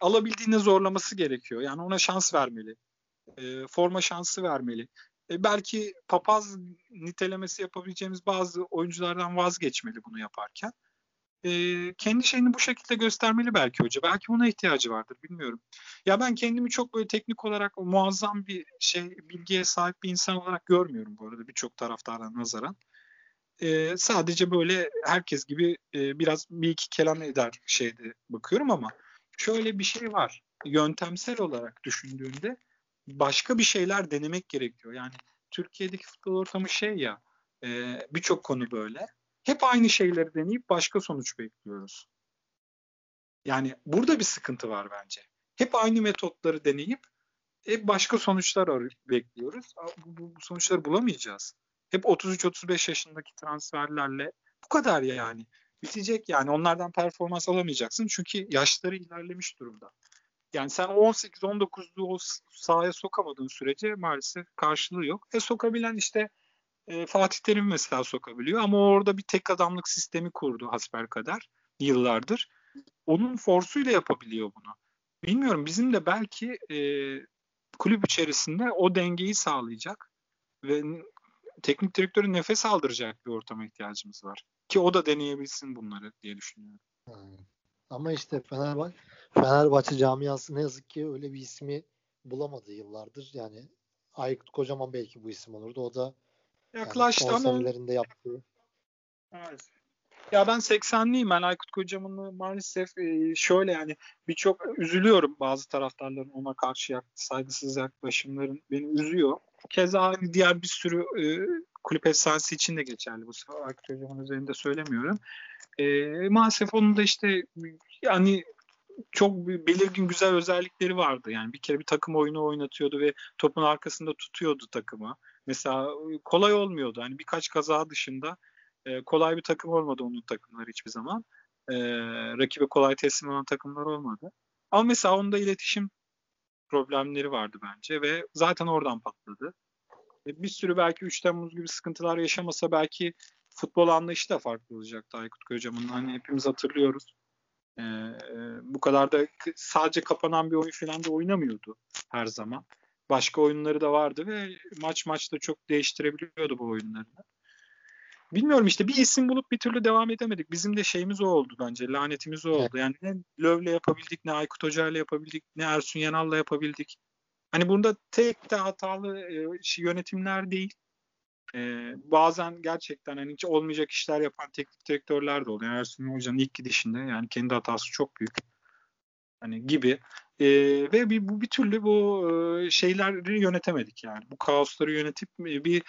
alabildiğine zorlaması gerekiyor. Yani ona şans vermeli. E, forma şansı vermeli. E, belki papaz nitelemesi yapabileceğimiz bazı oyunculardan vazgeçmeli bunu yaparken. E, kendi şeyini bu şekilde göstermeli belki hoca. Belki buna ihtiyacı vardır bilmiyorum. Ya ben kendimi çok böyle teknik olarak muazzam bir şey bilgiye sahip bir insan olarak görmüyorum bu arada birçok taraftardan nazaran. E, sadece böyle herkes gibi e, biraz bir iki kelam eder şeyde bakıyorum ama şöyle bir şey var. Yöntemsel olarak düşündüğünde başka bir şeyler denemek gerekiyor. Yani Türkiye'deki futbol ortamı şey ya e, birçok konu böyle. Hep aynı şeyleri deneyip başka sonuç bekliyoruz. Yani burada bir sıkıntı var bence. Hep aynı metotları deneyip hep başka sonuçlar bekliyoruz. Bu, bu, sonuçları bulamayacağız. Hep 33-35 yaşındaki transferlerle bu kadar yani. Bitecek yani. Onlardan performans alamayacaksın. Çünkü yaşları ilerlemiş durumda. Yani sen 18-19'lu o sahaya sokamadığın sürece maalesef karşılığı yok. E sokabilen işte e, Fatih Terim mesela sokabiliyor ama orada bir tek adamlık sistemi kurdu hasper kadar yıllardır. Onun forsuyla yapabiliyor bunu. Bilmiyorum bizim de belki e, kulüp içerisinde o dengeyi sağlayacak ve teknik direktörü nefes aldıracak bir ortama ihtiyacımız var. Ki o da deneyebilsin bunları diye düşünüyorum. Hmm. Ama işte Fenerbahçe, Fenerbahçe camiası ne yazık ki öyle bir ismi bulamadı yıllardır. Yani Aykut Kocaman belki bu isim olurdu. O da yaklaştı yani ama yaptığı. Evet. Ya ben 80'liyim. Ben Aykut Kocaman'ı maalesef e, şöyle yani birçok üzülüyorum bazı taraftarların ona karşı yak, saygısız yaklaşımların beni üzüyor. Keza hani diğer bir sürü e, kulüp efsanesi için de geçerli bu. Aykut Kocaman üzerinde söylemiyorum. E, maalesef onun da işte yani çok belirgin güzel özellikleri vardı. Yani bir kere bir takım oyunu oynatıyordu ve topun arkasında tutuyordu takımı. Mesela kolay olmuyordu. Hani birkaç kaza dışında e, kolay bir takım olmadı onun takımları hiçbir zaman. E, rakibe kolay teslim olan takımlar olmadı. Ama mesela onda iletişim problemleri vardı bence ve zaten oradan patladı. E, bir sürü belki 3 Temmuz gibi sıkıntılar yaşamasa belki futbol anlayışı da farklı olacaktı Aykut Kocaman'ın. Hani hepimiz hatırlıyoruz. Ee, bu kadar da sadece kapanan bir oyun falan da oynamıyordu her zaman. Başka oyunları da vardı ve maç maçta çok değiştirebiliyordu bu oyunlarını. Bilmiyorum işte bir isim bulup bir türlü devam edemedik. Bizim de şeyimiz o oldu bence. Lanetimiz o oldu. Yani ne Löv'le yapabildik, ne Aykut Hoca'yla yapabildik, ne Ersun Yanal'la yapabildik. Hani bunda tek de hatalı e, yönetimler değil. E, bazen gerçekten hani hiç olmayacak işler yapan teknik direktörler de oluyor. Ersun Hoca'nın ilk gidişinde yani kendi hatası çok büyük. Hani gibi. E, ve bir, bu bir türlü bu e, şeyleri yönetemedik yani. Bu kaosları yönetip bir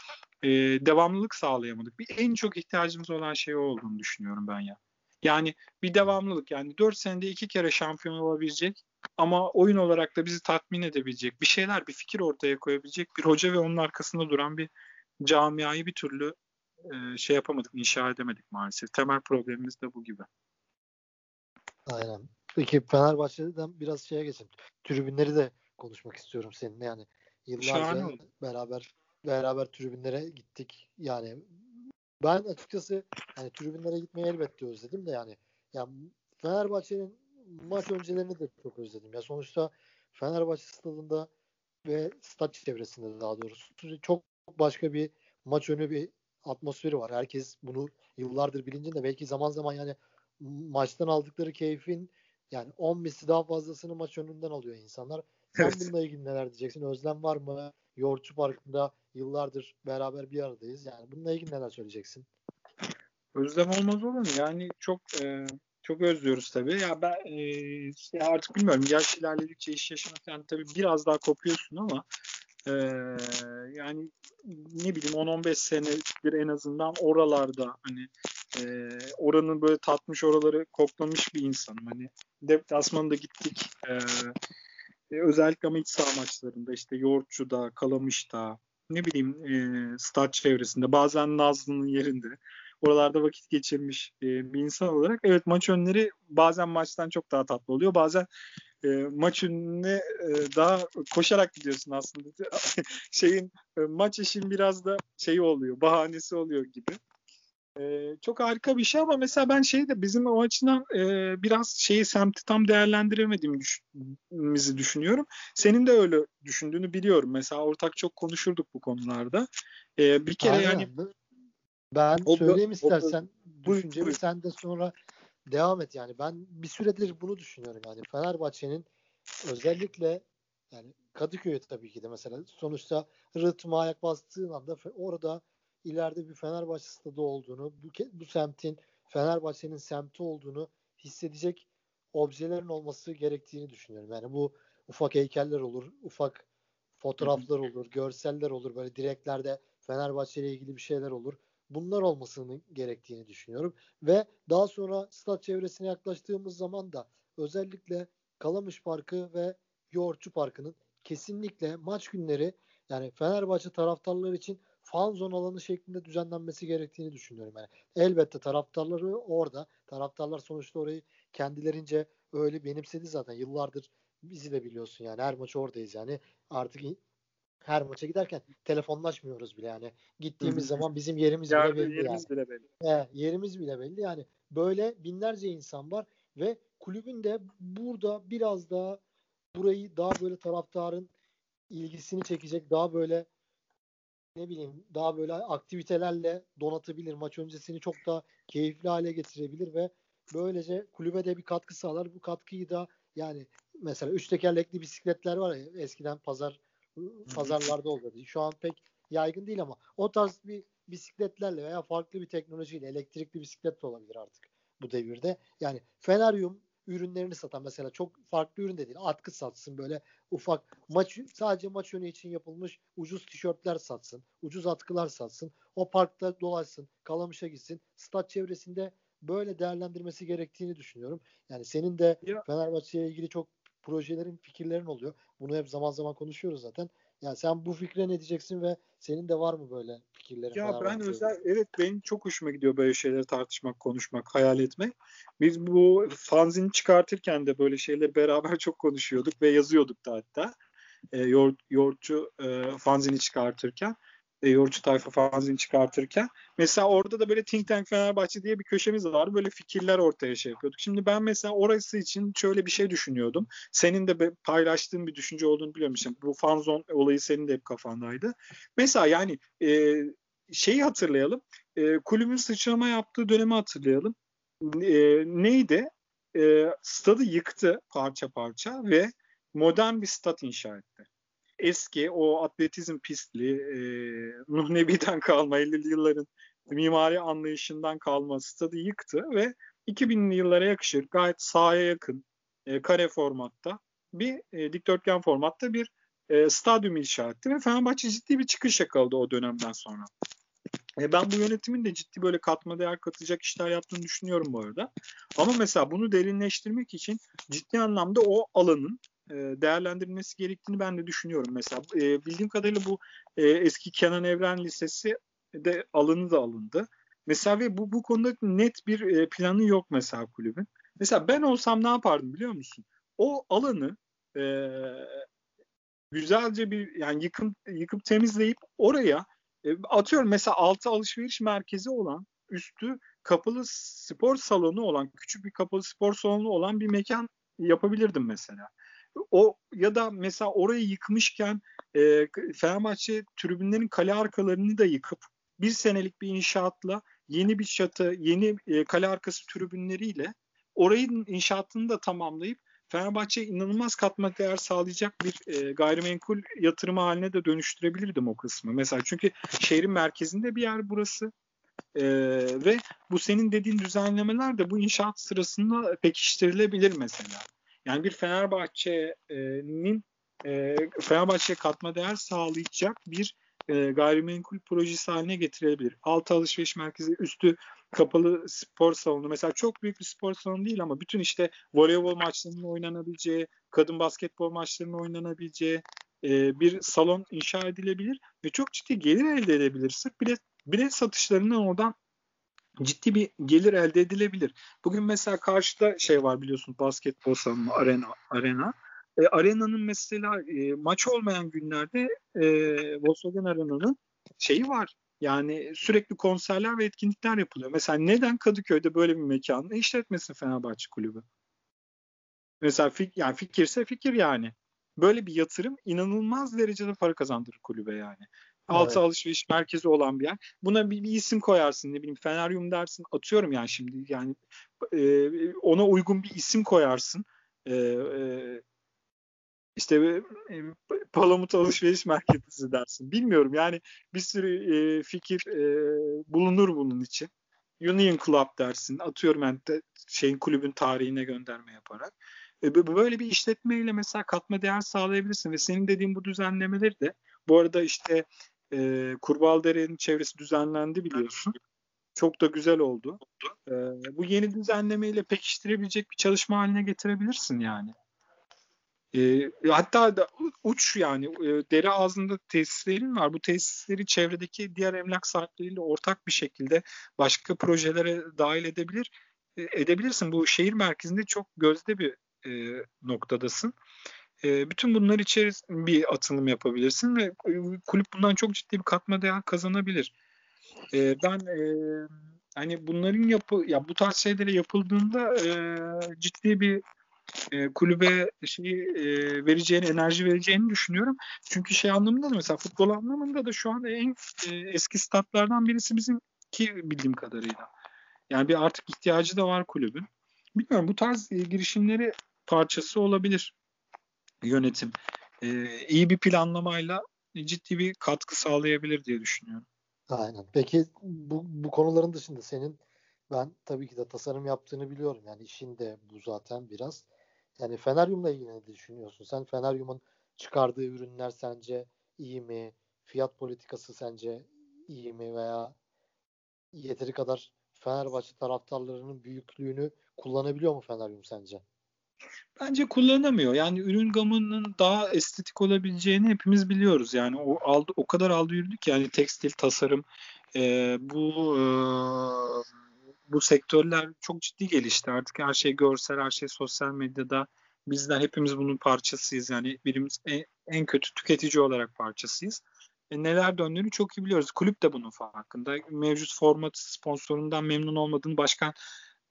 e, devamlılık sağlayamadık. Bir en çok ihtiyacımız olan şey olduğunu düşünüyorum ben ya. Yani bir devamlılık yani 4 senede iki kere şampiyon olabilecek ama oyun olarak da bizi tatmin edebilecek bir şeyler, bir fikir ortaya koyabilecek bir hoca ve onun arkasında duran bir camiayı bir türlü e, şey yapamadık, inşa edemedik maalesef. Temel problemimiz de bu gibi. Aynen. Peki Fenerbahçe'den biraz şeye geçelim. Tribünleri de konuşmak istiyorum seninle yani. Yıllarca beraber beraber tribünlere gittik. Yani ben açıkçası yani tribünlere gitmeyi elbette özledim de yani ya Fenerbahçe'nin maç öncelerini de çok özledim. Ya sonuçta Fenerbahçe stadında ve stat çevresinde daha doğrusu çok başka bir maç önü bir atmosferi var. Herkes bunu yıllardır bilincinde belki zaman zaman yani maçtan aldıkları keyfin yani 10 misli daha fazlasını maç önünden alıyor insanlar. Sen evet. bununla ilgili neler diyeceksin? Özlem var mı? Yoğurtçu Parkı'nda yıllardır beraber bir aradayız. Yani bununla ilgili neler söyleyeceksin? Özlem olmaz olur mu? Yani çok e, çok özlüyoruz tabii. Ya ben e, artık bilmiyorum. Yaş ilerledikçe iş yaşamak yani tabii biraz daha kopuyorsun ama e, yani ne bileyim 10-15 senedir en azından oralarda hani e, oranın böyle tatmış oraları koklamış bir insanım. Hani deplasmanda gittik. E, e, özellikle ama iç saha maçlarında işte Yoğurtçu'da, Kalamış'ta ne bileyim e, stat çevresinde bazen Nazlı'nın yerinde oralarda vakit geçirmiş e, bir insan olarak evet maç önleri bazen maçtan çok daha tatlı oluyor. Bazen e, maç önüne e, daha koşarak gidiyorsun aslında. Şeyin e, maç işin biraz da şey oluyor, bahanesi oluyor gibi. E, çok harika bir şey ama mesela ben şey de bizim o açıdan e, biraz şeyi semti tam değerlendiremediğimizi düşünüyorum. Senin de öyle düşündüğünü biliyorum. Mesela ortak çok konuşurduk bu konularda. E, bir kere Aynen. yani ben o, söyleyeyim o, istersen o, düşüncemi buyur. sen de sonra devam et yani. Ben bir süredir bunu düşünüyorum yani. Fenerbahçe'nin özellikle yani Kadıköy'e tabii ki de mesela sonuçta rıtma ayak bastığın anda orada ileride bir Fenerbahçe stadı olduğunu, bu, bu semtin Fenerbahçe'nin semti olduğunu hissedecek objelerin olması gerektiğini düşünüyorum. Yani bu ufak heykeller olur, ufak fotoğraflar olur, görseller olur, böyle direklerde Fenerbahçe ile ilgili bir şeyler olur. Bunlar olmasını gerektiğini düşünüyorum. Ve daha sonra stat çevresine yaklaştığımız zaman da özellikle Kalamış Parkı ve Yoğurtçu Parkı'nın kesinlikle maç günleri yani Fenerbahçe taraftarları için fan zone alanı şeklinde düzenlenmesi gerektiğini düşünüyorum. Yani elbette taraftarları orada. Taraftarlar sonuçta orayı kendilerince öyle benimsedi zaten. Yıllardır bizi de biliyorsun yani her maç oradayız yani. Artık her maça giderken telefonlaşmıyoruz bile yani. Gittiğimiz zaman bizim yerimiz bile belli yerimiz yani. Bile belli. He, yerimiz bile belli yani. Böyle binlerce insan var ve kulübün de burada biraz daha burayı daha böyle taraftarın ilgisini çekecek daha böyle ne bileyim daha böyle aktivitelerle donatabilir. Maç öncesini çok daha keyifli hale getirebilir ve böylece kulübe de bir katkı sağlar. Bu katkıyı da yani mesela üç tekerlekli bisikletler var ya eskiden pazar pazarlarda oluyordu. Şu an pek yaygın değil ama o tarz bir bisikletlerle veya farklı bir teknolojiyle elektrikli bisiklet de olabilir artık bu devirde. Yani Feneryum ürünlerini satan mesela çok farklı ürün de değil. Atkı satsın böyle ufak maç sadece maç yönü için yapılmış ucuz tişörtler satsın. Ucuz atkılar satsın. O parkta dolaşsın. Kalamış'a gitsin. Stat çevresinde böyle değerlendirmesi gerektiğini düşünüyorum. Yani senin de Fenerbahçe ile ilgili çok projelerin, fikirlerin oluyor. Bunu hep zaman zaman konuşuyoruz zaten. Yani sen bu fikre ne diyeceksin ve senin de var mı böyle fikirlerin? Ya ben özel evet benim çok hoşuma gidiyor böyle şeyleri tartışmak, konuşmak, hayal etmek. Biz bu fanzini çıkartırken de böyle şeyleri beraber çok konuşuyorduk ve yazıyorduk da hatta. E, yoğurt, yoğurtçu e, fanzini çıkartırken e, yorucu tayfa fanzini çıkartırken. Mesela orada da böyle Think Tank Fenerbahçe diye bir köşemiz vardı. Böyle fikirler ortaya şey yapıyorduk. Şimdi ben mesela orası için şöyle bir şey düşünüyordum. Senin de paylaştığın bir düşünce olduğunu biliyorum. İşte bu fanzon olayı senin de hep kafandaydı. Mesela yani e, şeyi hatırlayalım. E, kulübün sıçrama yaptığı dönemi hatırlayalım. E, neydi? E, stadı yıktı parça parça ve modern bir stat inşa etti eski o atletizm pistli e, Nuh Nebi'den kalma 50'li yılların mimari anlayışından kalma stadı yıktı ve 2000'li yıllara yakışır gayet sahaya yakın e, kare formatta bir e, dikdörtgen formatta bir e, stadyum inşa etti ve Fenerbahçe ciddi bir çıkış yakaladı o dönemden sonra. E, ben bu yönetimin de ciddi böyle katma değer katacak işler yaptığını düşünüyorum bu arada. Ama mesela bunu derinleştirmek için ciddi anlamda o alanın e, değerlendirilmesi gerektiğini ben de düşünüyorum. Mesela e, bildiğim kadarıyla bu e, eski Kenan Evren Lisesi de alındı da alındı. Mesela ve bu, bu konuda net bir planı yok mesela kulübün. Mesela ben olsam ne yapardım biliyor musun? O alanı e, güzelce bir yani yıkım yıkıp temizleyip oraya e, atıyorum mesela altı alışveriş merkezi olan üstü kapalı spor salonu olan küçük bir kapalı spor salonu olan bir mekan yapabilirdim mesela o ya da mesela orayı yıkmışken e, Fenerbahçe tribünlerin kale arkalarını da yıkıp bir senelik bir inşaatla yeni bir çatı, yeni e, kale arkası tribünleriyle orayın inşaatını da tamamlayıp Fenerbahçe inanılmaz katma değer sağlayacak bir e, gayrimenkul yatırımı haline de dönüştürebilirdim o kısmı. Mesela çünkü şehrin merkezinde bir yer burası. E, ve bu senin dediğin düzenlemeler de bu inşaat sırasında pekiştirilebilir mesela. Yani bir Fenerbahçe'nin e, Fenerbahçe'ye katma değer sağlayacak bir e, gayrimenkul projesi haline getirebilir. Altı alışveriş merkezi, üstü kapalı spor salonu. Mesela çok büyük bir spor salonu değil ama bütün işte voleybol maçlarının oynanabileceği, kadın basketbol maçlarının oynanabileceği e, bir salon inşa edilebilir ve çok ciddi gelir elde edebilir. Sırf bilet, bilet satışlarından oradan ciddi bir gelir elde edilebilir. Bugün mesela karşıda şey var biliyorsun basketbol salonu arena arena. E, arenanın mesela e, maç olmayan günlerde e, Volkswagen Arena'nın şeyi var. Yani sürekli konserler ve etkinlikler yapılıyor. Mesela neden Kadıköy'de böyle bir mekanı işletmesin Fenerbahçe Kulübü? Mesela fik, yani fikirse fikir yani. Böyle bir yatırım inanılmaz derecede para kazandırır kulübe yani. Altı evet. alışveriş merkezi olan bir yer. Buna bir, bir isim koyarsın ne bileyim Feneryum dersin. Atıyorum yani şimdi yani e, ona uygun bir isim koyarsın. E, e, işte e, Palamut alışveriş merkezi dersin. Bilmiyorum yani bir sürü e, fikir e, bulunur bunun için. Union Club dersin. Atıyorum yani de, şeyin kulübün tarihine gönderme yaparak. E, böyle bir işletmeyle mesela katma değer sağlayabilirsin ve senin dediğin bu düzenlemeleri de bu arada işte e, Kurbağalıdere'nin çevresi düzenlendi biliyorsun. Çok da güzel oldu. E, bu yeni düzenlemeyle pekiştirebilecek bir çalışma haline getirebilirsin yani. E, hatta da uç yani e, dere ağzında tesislerin var. Bu tesisleri çevredeki diğer emlak sahipleriyle ortak bir şekilde başka projelere dahil edebilir e, edebilirsin. Bu şehir merkezinde çok gözde bir e, noktadasın. E, bütün bunlar içerisinde bir atılım yapabilirsin ve e, kulüp bundan çok ciddi bir katma değer kazanabilir. E, ben e, hani bunların yapı ya bu tarz şeylere yapıldığında e, ciddi bir e, kulübe şey e, vereceğini, enerji vereceğini düşünüyorum. Çünkü şey anlamında da mesela futbol anlamında da şu an en e, eski statlardan birisi bizim ki bildiğim kadarıyla. Yani bir artık ihtiyacı da var kulübün. Bilmiyorum bu tarz e, girişimleri parçası olabilir yönetim e, iyi bir planlamayla ciddi bir katkı sağlayabilir diye düşünüyorum. Aynen. Peki bu, bu konuların dışında senin ben tabii ki de tasarım yaptığını biliyorum. Yani işin de bu zaten biraz. Yani Feneryum'la ilgili ne düşünüyorsun? Sen Feneryum'un çıkardığı ürünler sence iyi mi? Fiyat politikası sence iyi mi veya yeteri kadar Fenerbahçe taraftarlarının büyüklüğünü kullanabiliyor mu Feneryum sence? Bence kullanamıyor. Yani ürün gamının daha estetik olabileceğini hepimiz biliyoruz. Yani o aldı o kadar aldı yürüdük yani tekstil, tasarım e, bu e, bu sektörler çok ciddi gelişti. Artık her şey görsel, her şey sosyal medyada. Bizler hepimiz bunun parçasıyız. Yani birimiz en, en kötü tüketici olarak parçasıyız. E, neler döndüğünü çok iyi biliyoruz. Kulüp de bunun farkında. Mevcut format sponsorundan memnun olmadığını başkan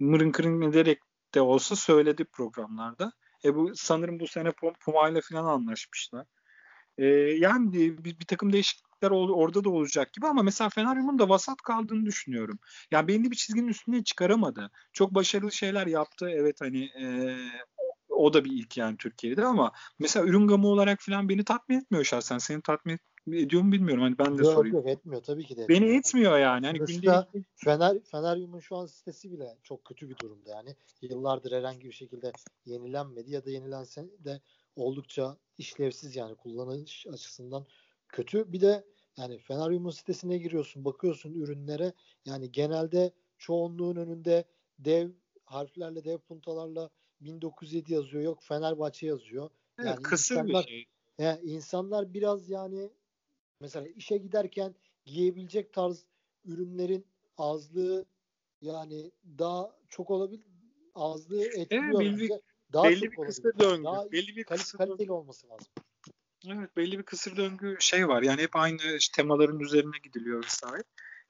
mırın kırın ederek de olsa söyledi programlarda. E bu sanırım bu sene Puma ile falan anlaşmışlar. E, yani bir, bir takım değişiklikler orada da olacak gibi ama mesela Fenerbahçe'nin da vasat kaldığını düşünüyorum. Yani belli bir çizginin üstüne çıkaramadı. Çok başarılı şeyler yaptı. Evet hani e, o da bir ilk yani Türkiye'de ama mesela ürün gamı olarak falan beni tatmin etmiyor şahsen. Seni tatmin ediyor mu bilmiyorum. Hani ben de yok, sorayım. Yok etmiyor tabii ki de. Etmiyor. Beni etmiyor yani. Hani Sonuçta günde... Fener, Feneryum'un şu an sitesi bile çok kötü bir durumda yani. Yıllardır herhangi bir şekilde yenilenmedi ya da yenilense de oldukça işlevsiz yani kullanış açısından kötü. Bir de yani Feneryum'un sitesine giriyorsun, bakıyorsun ürünlere. Yani genelde çoğunluğun önünde dev harflerle, dev puntalarla 1907 yazıyor. Yok Fenerbahçe yazıyor. Yani kısır insanlar, bir şey. Yani insanlar biraz yani mesela işe giderken giyebilecek tarz ürünlerin azlığı yani daha çok olabilir azlığı etkiliyor. Evet, belli, daha belli bir kısır döngü. Daha belli bir kısır kaliteli döngü. olması lazım. Evet belli bir kısır döngü şey var. Yani hep aynı işte temaların üzerine gidiliyor vesaire.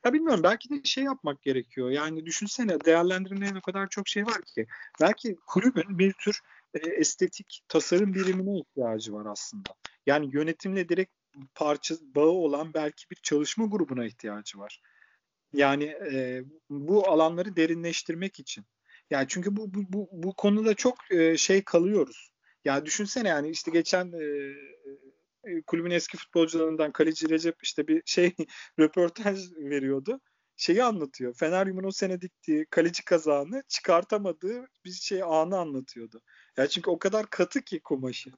Ya bilmiyorum belki de şey yapmak gerekiyor. Yani düşünsene değerlendirmeyen o kadar çok şey var ki. Belki kulübün bir tür e, estetik tasarım birimine ihtiyacı var aslında. Yani yönetimle direkt parça bağı olan belki bir çalışma grubuna ihtiyacı var. Yani e, bu alanları derinleştirmek için. Yani çünkü bu bu bu, bu konuda çok e, şey kalıyoruz. Ya düşünsene yani işte geçen e, e, kulübün eski futbolcularından kaleci Recep işte bir şey röportaj veriyordu. Şeyi anlatıyor. Feneryum'un o sene diktiği kaleci kazağını çıkartamadığı bir şey anı anlatıyordu. Ya çünkü o kadar katı ki kumaşı.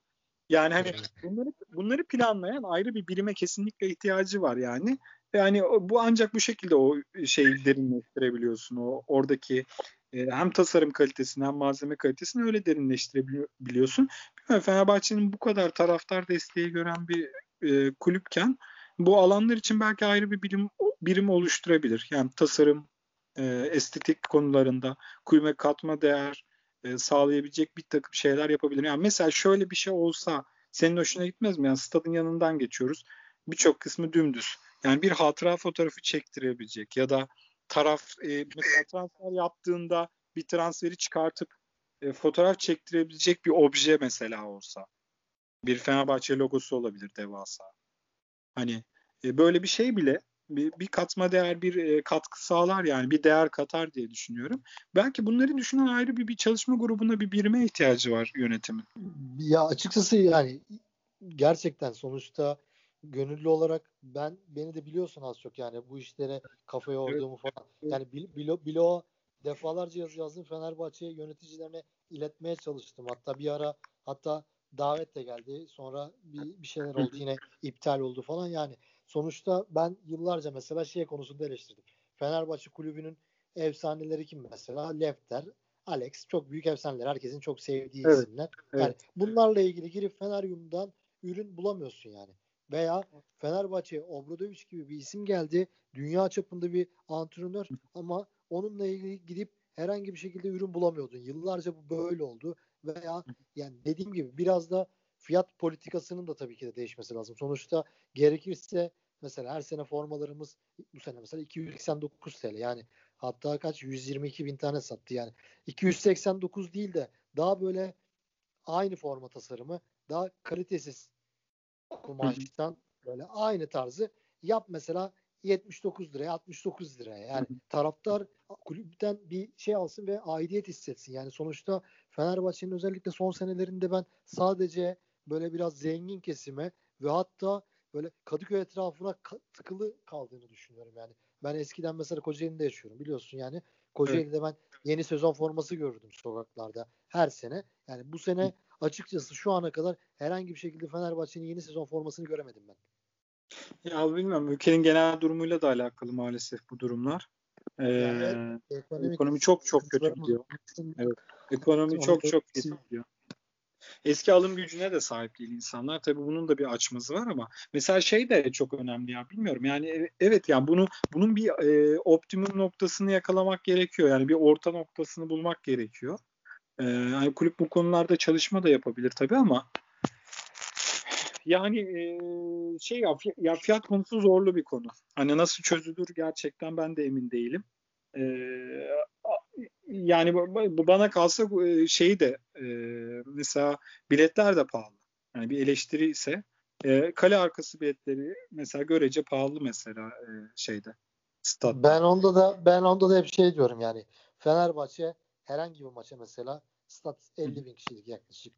Yani hani bunları bunları planlayan ayrı bir birime kesinlikle ihtiyacı var yani. Yani bu ancak bu şekilde o şeyi derinleştirebiliyorsun. O oradaki e, hem tasarım kalitesini hem malzeme kalitesini öyle derinleştirebiliyorsun. Fenerbahçe'nin bu kadar taraftar desteği gören bir e, kulüpken bu alanlar için belki ayrı bir birim birim oluşturabilir. Yani tasarım, e, estetik konularında kulübe katma değer e, sağlayabilecek bir takım şeyler yapabilir. Yani mesela şöyle bir şey olsa senin hoşuna gitmez mi? Yani stadın yanından geçiyoruz. Birçok kısmı dümdüz. Yani bir hatıra fotoğrafı çektirebilecek ya da taraf e, mesela transfer yaptığında bir transferi çıkartıp e, fotoğraf çektirebilecek bir obje mesela olsa. Bir Fenerbahçe logosu olabilir devasa. Hani e, böyle bir şey bile bir, bir katma değer bir e, katkı sağlar yani bir değer katar diye düşünüyorum. Belki bunları düşünen ayrı bir, bir çalışma grubuna bir birime ihtiyacı var yönetimin. Ya açıkçası yani gerçekten sonuçta gönüllü olarak ben beni de biliyorsun az çok yani bu işlere kafa yorduğumu evet. falan. Yani bilo, bilo defalarca yazı yazdım Fenerbahçe yöneticilerine iletmeye çalıştım. Hatta bir ara hatta davet de geldi. Sonra bir, bir şeyler oldu yine iptal oldu falan. Yani sonuçta ben yıllarca mesela şey konusunda eleştirdim. Fenerbahçe kulübünün efsaneleri kim mesela? Lefter, Alex çok büyük efsaneler. Herkesin çok sevdiği evet, isimler. Yani evet. bunlarla ilgili girip Feneryum'dan ürün bulamıyorsun yani. Veya Fenerbahçe Obradoviç gibi bir isim geldi. Dünya çapında bir antrenör ama onunla ilgili gidip herhangi bir şekilde ürün bulamıyordun. Yıllarca bu böyle oldu. Veya yani dediğim gibi biraz da fiyat politikasının da tabii ki de değişmesi lazım. Sonuçta gerekirse mesela her sene formalarımız bu sene mesela 289 TL yani hatta kaç? 122 bin tane sattı. Yani 289 değil de daha böyle aynı forma tasarımı daha kalitesiz kumaştan böyle aynı tarzı yap mesela 79 liraya 69 liraya. Yani taraftar kulüpten bir şey alsın ve aidiyet hissetsin. Yani sonuçta Fenerbahçe'nin özellikle son senelerinde ben sadece böyle biraz zengin kesime ve hatta böyle Kadıköy etrafına tıkılı kaldığını düşünüyorum yani. Ben eskiden mesela Kocaeli'nde yaşıyorum biliyorsun yani. Kocaeli'de ben yeni sezon forması gördüm sokaklarda her sene. Yani bu sene açıkçası şu ana kadar herhangi bir şekilde Fenerbahçe'nin yeni sezon formasını göremedim ben. Ya bilmiyorum ülkenin genel durumuyla da alakalı maalesef bu durumlar. Ee, yani, ekonomi çok çok kötü gidiyor. Evet. Ekonomi çok çok kötü gidiyor. Eski alım gücüne de sahip değil insanlar. Tabii bunun da bir açması var ama mesela şey de çok önemli ya bilmiyorum. Yani e, evet yani bunu bunun bir e, optimum noktasını yakalamak gerekiyor. Yani bir orta noktasını bulmak gerekiyor. E, yani kulüp bu konularda çalışma da yapabilir tabii ama yani e, şey ya, ya fiyat konusu zorlu bir konu. Hani nasıl çözülür gerçekten ben de emin değilim. E, yani bu bana kalsa şeyi de e, mesela biletler de pahalı. Yani bir eleştiri ise e, kale arkası biletleri mesela görece pahalı mesela e, şeyde. Stadyumda. Ben onda da ben onda da hep şey diyorum yani Fenerbahçe herhangi bir maça mesela stat 50 bin kişilik yaklaşık.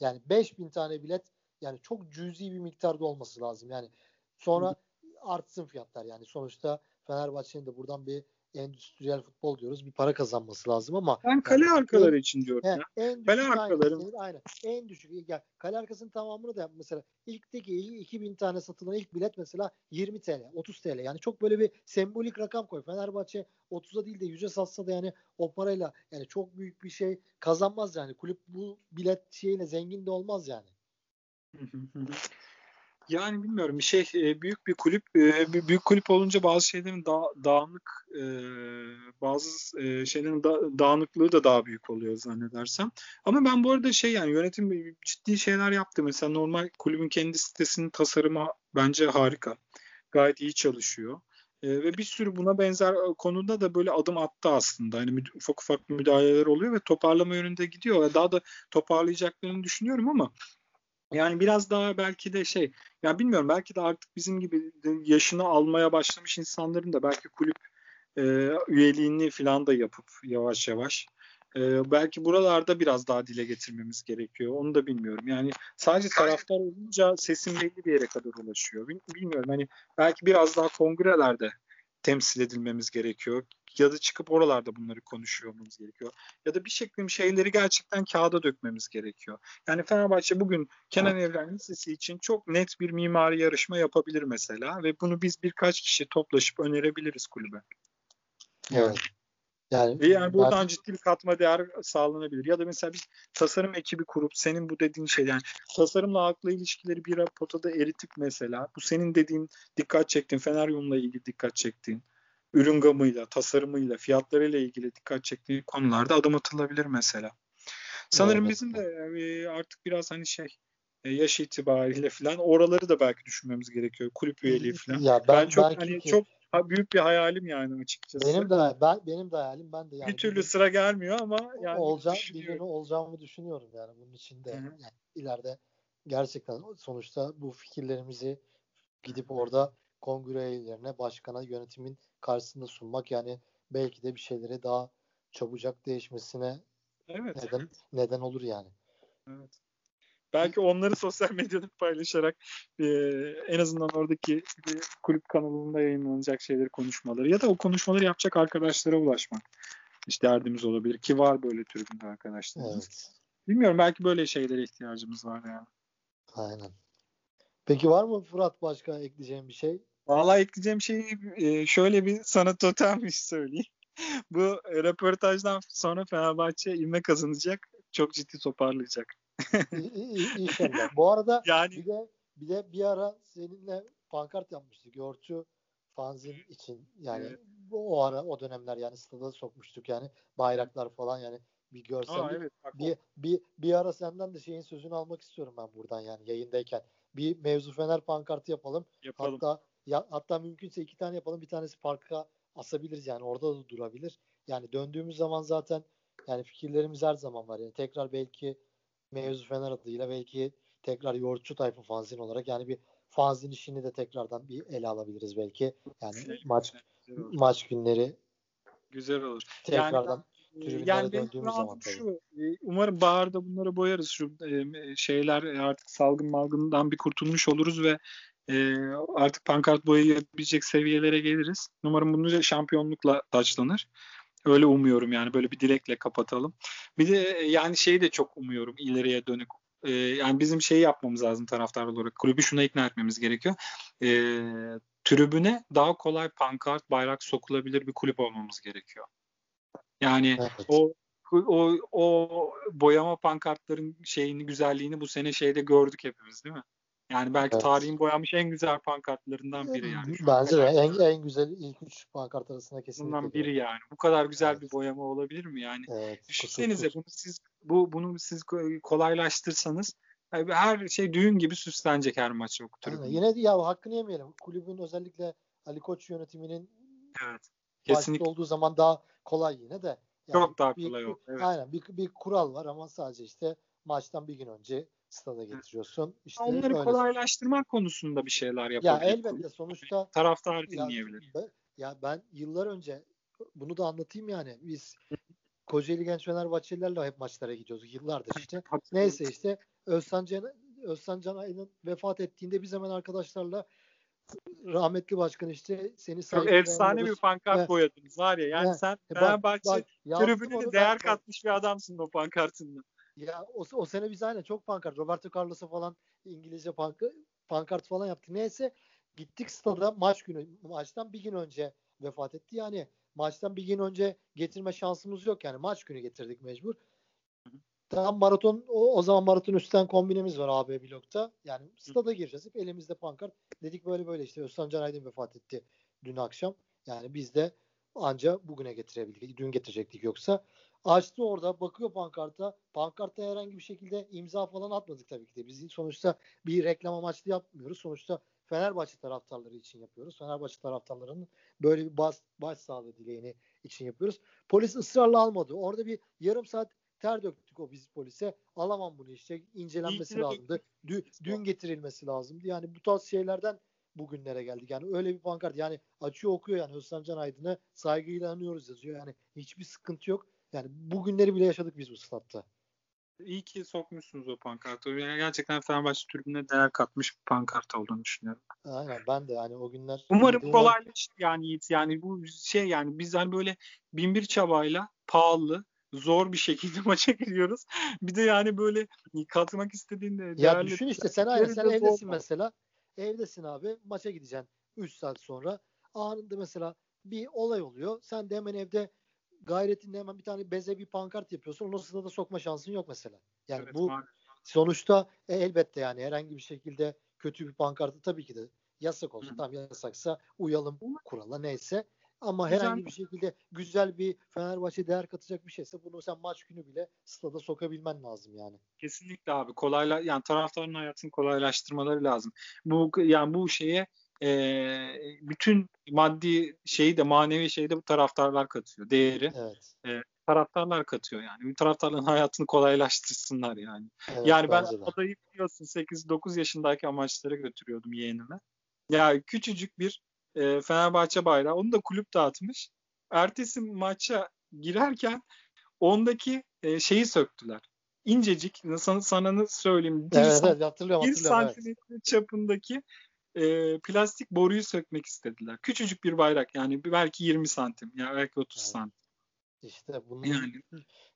Yani 5 bin tane bilet yani çok cüzi bir miktarda olması lazım. Yani sonra artsın fiyatlar yani sonuçta Fenerbahçe'nin de buradan bir endüstriyel futbol diyoruz. Bir para kazanması lazım ama ben kale yani, arkaları en, için diyorum he, ya. En kale arkaları. Aynen. En düşük. Yani kale arkasının tamamını da mesela ilkteki 2000 tane satılan ilk bilet mesela 20 TL, 30 TL. Yani çok böyle bir sembolik rakam koy. Fenerbahçe 30'a değil de 100'e satsa da yani o parayla yani çok büyük bir şey kazanmaz yani. Kulüp bu bilet şeyine zengin de olmaz yani. Yani bilmiyorum bir şey e, büyük bir kulüp e, büyük kulüp olunca bazı şeylerin da, dağınık e, bazı şeylerin da, dağınıklığı da daha büyük oluyor zannedersem. Ama ben bu arada şey yani yönetim ciddi şeyler yaptı. Mesela normal kulübün kendi sitesinin tasarımı bence harika. Gayet iyi çalışıyor. ve bir sürü buna benzer konuda da böyle adım attı aslında. Hani ufak ufak müdahaleler oluyor ve toparlama yönünde gidiyor. Daha da toparlayacaklarını düşünüyorum ama yani biraz daha belki de şey ya bilmiyorum belki de artık bizim gibi yaşını almaya başlamış insanların da belki kulüp e, üyeliğini falan da yapıp yavaş yavaş e, belki buralarda biraz daha dile getirmemiz gerekiyor. Onu da bilmiyorum. Yani sadece taraftar olunca sesin belli bir yere kadar ulaşıyor. Bilmiyorum hani belki biraz daha kongrelerde temsil edilmemiz gerekiyor. Ya da çıkıp oralarda bunları konuşuyor olmamız gerekiyor. Ya da bir şekilde şeyleri gerçekten kağıda dökmemiz gerekiyor. Yani Fenerbahçe bugün Kenan Evren Lisesi için çok net bir mimari yarışma yapabilir mesela ve bunu biz birkaç kişi toplaşıp önerebiliriz kulübe. Evet. Yani, Ve yani buradan ben... ciddi bir katma değer sağlanabilir. Ya da mesela biz tasarım ekibi kurup senin bu dediğin şey yani tasarımla halkla ilişkileri bir potada eritip mesela bu senin dediğin dikkat çektiğin Fener yoluyla ilgili dikkat çektiğin ürün gamıyla, tasarımıyla, fiyatlarıyla ilgili dikkat çektiği konularda adım atılabilir mesela. Sanırım evet. bizim de e, artık biraz hani şey e, yaş itibariyle falan oraları da belki düşünmemiz gerekiyor. Kulüp üyeliği falan. Ya ben, ben çok hani ki... çok büyük bir hayalim yani açıkçası. Benim de ben benim de hayalim ben de yani. Bir türlü sıra gelmiyor ama yani olacağım bir gün olacağımı düşünüyorum yani bunun içinde. Yani ileride gerçekten sonuçta bu fikirlerimizi gidip orada kongre üyelerine, başkana, yönetimin karşısında sunmak yani belki de bir şeyleri daha çabucak değişmesine evet. neden neden olur yani. Evet. Belki onları sosyal medyada paylaşarak e, en azından oradaki kulüp kanalında yayınlanacak şeyleri konuşmaları ya da o konuşmaları yapacak arkadaşlara ulaşmak. İşte derdimiz olabilir ki var böyle tribünde arkadaşlarımız. Evet. Bilmiyorum belki böyle şeylere ihtiyacımız var yani. Aynen. Peki var mı Fırat başka ekleyeceğim bir şey? Vallahi ekleyeceğim şey e, şöyle bir sana totem bir söyleyeyim. Bu röportajdan sonra Fenerbahçe ilme kazanacak. Çok ciddi toparlayacak. İnşallah. Bu arada yani... bir de bir de bir ara seninle pankart yapmıştık. Yorçu fanzin için yani evet. o ara o dönemler yani stada sokmuştuk yani bayraklar falan yani bir görsellik. evet, bir, bir, bir ara senden de şeyin sözünü almak istiyorum ben buradan yani yayındayken. Bir mevzu Fener pankartı yapalım. yapalım. Hatta ya, hatta mümkünse iki tane yapalım. Bir tanesi parka asabiliriz yani orada da durabilir. Yani döndüğümüz zaman zaten yani fikirlerimiz her zaman var. Yani tekrar belki mevzu Fener adıyla belki tekrar yoğurtçu tayfa fanzin olarak yani bir fanzin işini de tekrardan bir ele alabiliriz belki. Yani şey, maç maç günleri güzel olur. Tekrardan yani, yani döndüğümüz zaman şu, e, umarım baharda bunları boyarız şu e, şeyler e, artık salgın malgından bir kurtulmuş oluruz ve e, artık pankart boyayabilecek seviyelere geliriz. Umarım bunu şampiyonlukla taçlanır. Öyle umuyorum yani böyle bir dilekle kapatalım. Bir de yani şeyi de çok umuyorum ileriye dönük. E, yani bizim şeyi yapmamız lazım taraftar olarak. Kulübü şuna ikna etmemiz gerekiyor. E, tribüne daha kolay pankart, bayrak sokulabilir bir kulüp olmamız gerekiyor. Yani evet. o o, o boyama pankartların şeyini güzelliğini bu sene şeyde gördük hepimiz değil mi? Yani belki evet. tarihin boyanmış en güzel pankartlarından biri yani. Bence de en, en güzel ilk üç pankart arasında kesinlikle. Bundan biri yani. Bu kadar güzel evet. bir boyama olabilir mi yani? Evet, Düşünsenize bunu siz bu bunu siz kolaylaştırsanız her şey düğün gibi süslenecek her maç yok. Yine de ya hakkını yemeyelim. Kulübün özellikle Ali Koç yönetiminin evet. Kesinlikle. olduğu zaman daha kolay yine de. Yani Çok daha kolay oldu. Evet. Aynen bir, bir kural var ama sadece işte maçtan bir gün önce stada getiriyorsun. İşte Onları öyle. kolaylaştırmak konusunda bir şeyler yapabilir. Ya elbette sonuçta taraftar dinleyebilir. Ya, ya ben yıllar önce bunu da anlatayım yani. Biz Kocaeli Genç Fenerbahçelilerle hep maçlara gidiyoruz yıllardır işte. Neyse işte Özcan Can, Özcan Canay'ın vefat ettiğinde biz hemen arkadaşlarla rahmetli başkan işte seni Çok efsane bir pankart evet. boyadınız var ya. Yani evet. sen Fenerbahçe tribününe değer katmış bir adamsın o pankartınla. Ya o, o sene biz aynen çok pankart. Roberto Carlos'a falan İngilizce pank pankart falan yaptık. Neyse gittik stada maç günü maçtan bir gün önce vefat etti. Yani maçtan bir gün önce getirme şansımız yok yani. Maç günü getirdik mecbur. Tam maraton o, o zaman maraton üstten kombinemiz var AB blokta. Yani stada gireceğiz. Hep elimizde pankart. Dedik böyle böyle işte Özcan Can Aydın vefat etti dün akşam. Yani biz de anca bugüne getirebildik. Dün getirecektik yoksa. Açtı orada bakıyor pankarta. Pankartta herhangi bir şekilde imza falan atmadık tabii ki de. Biz sonuçta bir reklam amaçlı yapmıyoruz. Sonuçta Fenerbahçe taraftarları için yapıyoruz. Fenerbahçe taraftarlarının böyle bir bas, baş sağlığı dileğini için yapıyoruz. Polis ısrarla almadı. Orada bir yarım saat ter döktük o biz polise. Alamam bunu işte. incelenmesi lazımdı. Dün, dün getirilmesi lazımdı. Yani bu tarz şeylerden bugünlere geldik. Yani öyle bir pankart yani açıyor okuyor yani Özlem Can Aydın'ı saygıyla anıyoruz yazıyor. Yani hiçbir sıkıntı yok. Yani bugünleri bile yaşadık biz bu statta. İyi ki sokmuşsunuz o pankartı. Yani gerçekten Fenerbahçe tribüne değer katmış bir pankart olduğunu düşünüyorum. Aynen ben de yani o günler. Umarım kolaylaşır yani Yiğit. Yani bu şey yani biz hani böyle bin bir çabayla pahalı zor bir şekilde maça giriyoruz. Bir de yani böyle katmak istediğinde ya düşün işte sen aynı sen evdesin mesela. Evdesin abi maça gideceksin 3 saat sonra. Anında mesela bir olay oluyor. Sen de hemen evde gayretinde hemen bir tane beze bir pankart yapıyorsun. Onu sırada sokma şansın yok mesela. Yani evet, bu maalesef. sonuçta e, elbette yani herhangi bir şekilde kötü bir pankartı tabii ki de yasak olsun. Tam yasaksa uyalım kurala neyse. Ama güzel. herhangi bir şekilde güzel bir Fenerbahçe değer katacak bir şeyse bunu sen maç günü bile stada sokabilmen lazım yani. Kesinlikle abi. Kolayla yani taraftarın hayatını kolaylaştırmaları lazım. Bu yani bu şeye e, bütün maddi şeyi de manevi şeyi de bu taraftarlar katıyor. Değeri. Evet. E, taraftarlar katıyor yani. Bir taraftarların hayatını kolaylaştırsınlar yani. Evet, yani ben adayı biliyorsun 8-9 yaşındaki amaçlara götürüyordum yeğenime. Ya küçücük bir e, Fenerbahçe bayrağı. Onu da kulüp dağıtmış. Ertesi maça girerken ondaki e, şeyi söktüler. İncecik, sana, sana söyleyeyim. Bir evet, evet hatırlıyorum. Bir santimetre evet. çapındaki e, plastik boruyu sökmek istediler. Küçücük bir bayrak yani belki 20 santim ya belki 30 evet. santim. İşte bunun yani.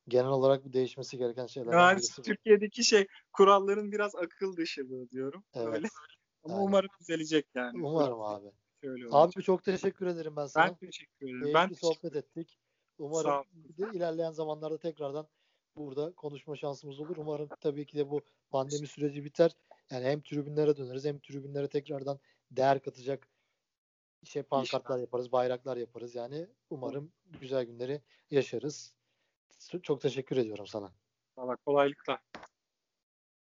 genel olarak değişmesi gereken şeyler. Yani Türkiye'deki şey kuralların biraz akıl dışılığı diyorum. Evet. Öyle. Ama yani. umarım düzelecek yani. Umarım abi. Şöyle Abi çok teşekkür ederim ben sana. Ben teşekkür ederim. Keyifli ben sohbet ettik. Umarım de ilerleyen zamanlarda tekrardan burada konuşma şansımız olur. Umarım tabii ki de bu pandemi süreci biter. Yani hem tribünlere döneriz hem tribünlere tekrardan değer katacak şey pankartlar yaparız, bayraklar yaparız. Yani umarım güzel günleri yaşarız. Çok teşekkür ediyorum sana. Valla kolaylıklar.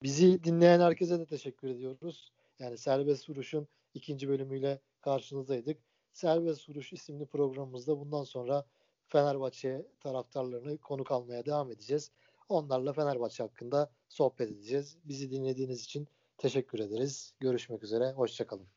Bizi dinleyen herkese de teşekkür ediyoruz. Yani serbest vuruşun ikinci bölümüyle karşınızdaydık. Serbest Vuruş isimli programımızda bundan sonra Fenerbahçe taraftarlarını konuk almaya devam edeceğiz. Onlarla Fenerbahçe hakkında sohbet edeceğiz. Bizi dinlediğiniz için teşekkür ederiz. Görüşmek üzere. Hoşçakalın.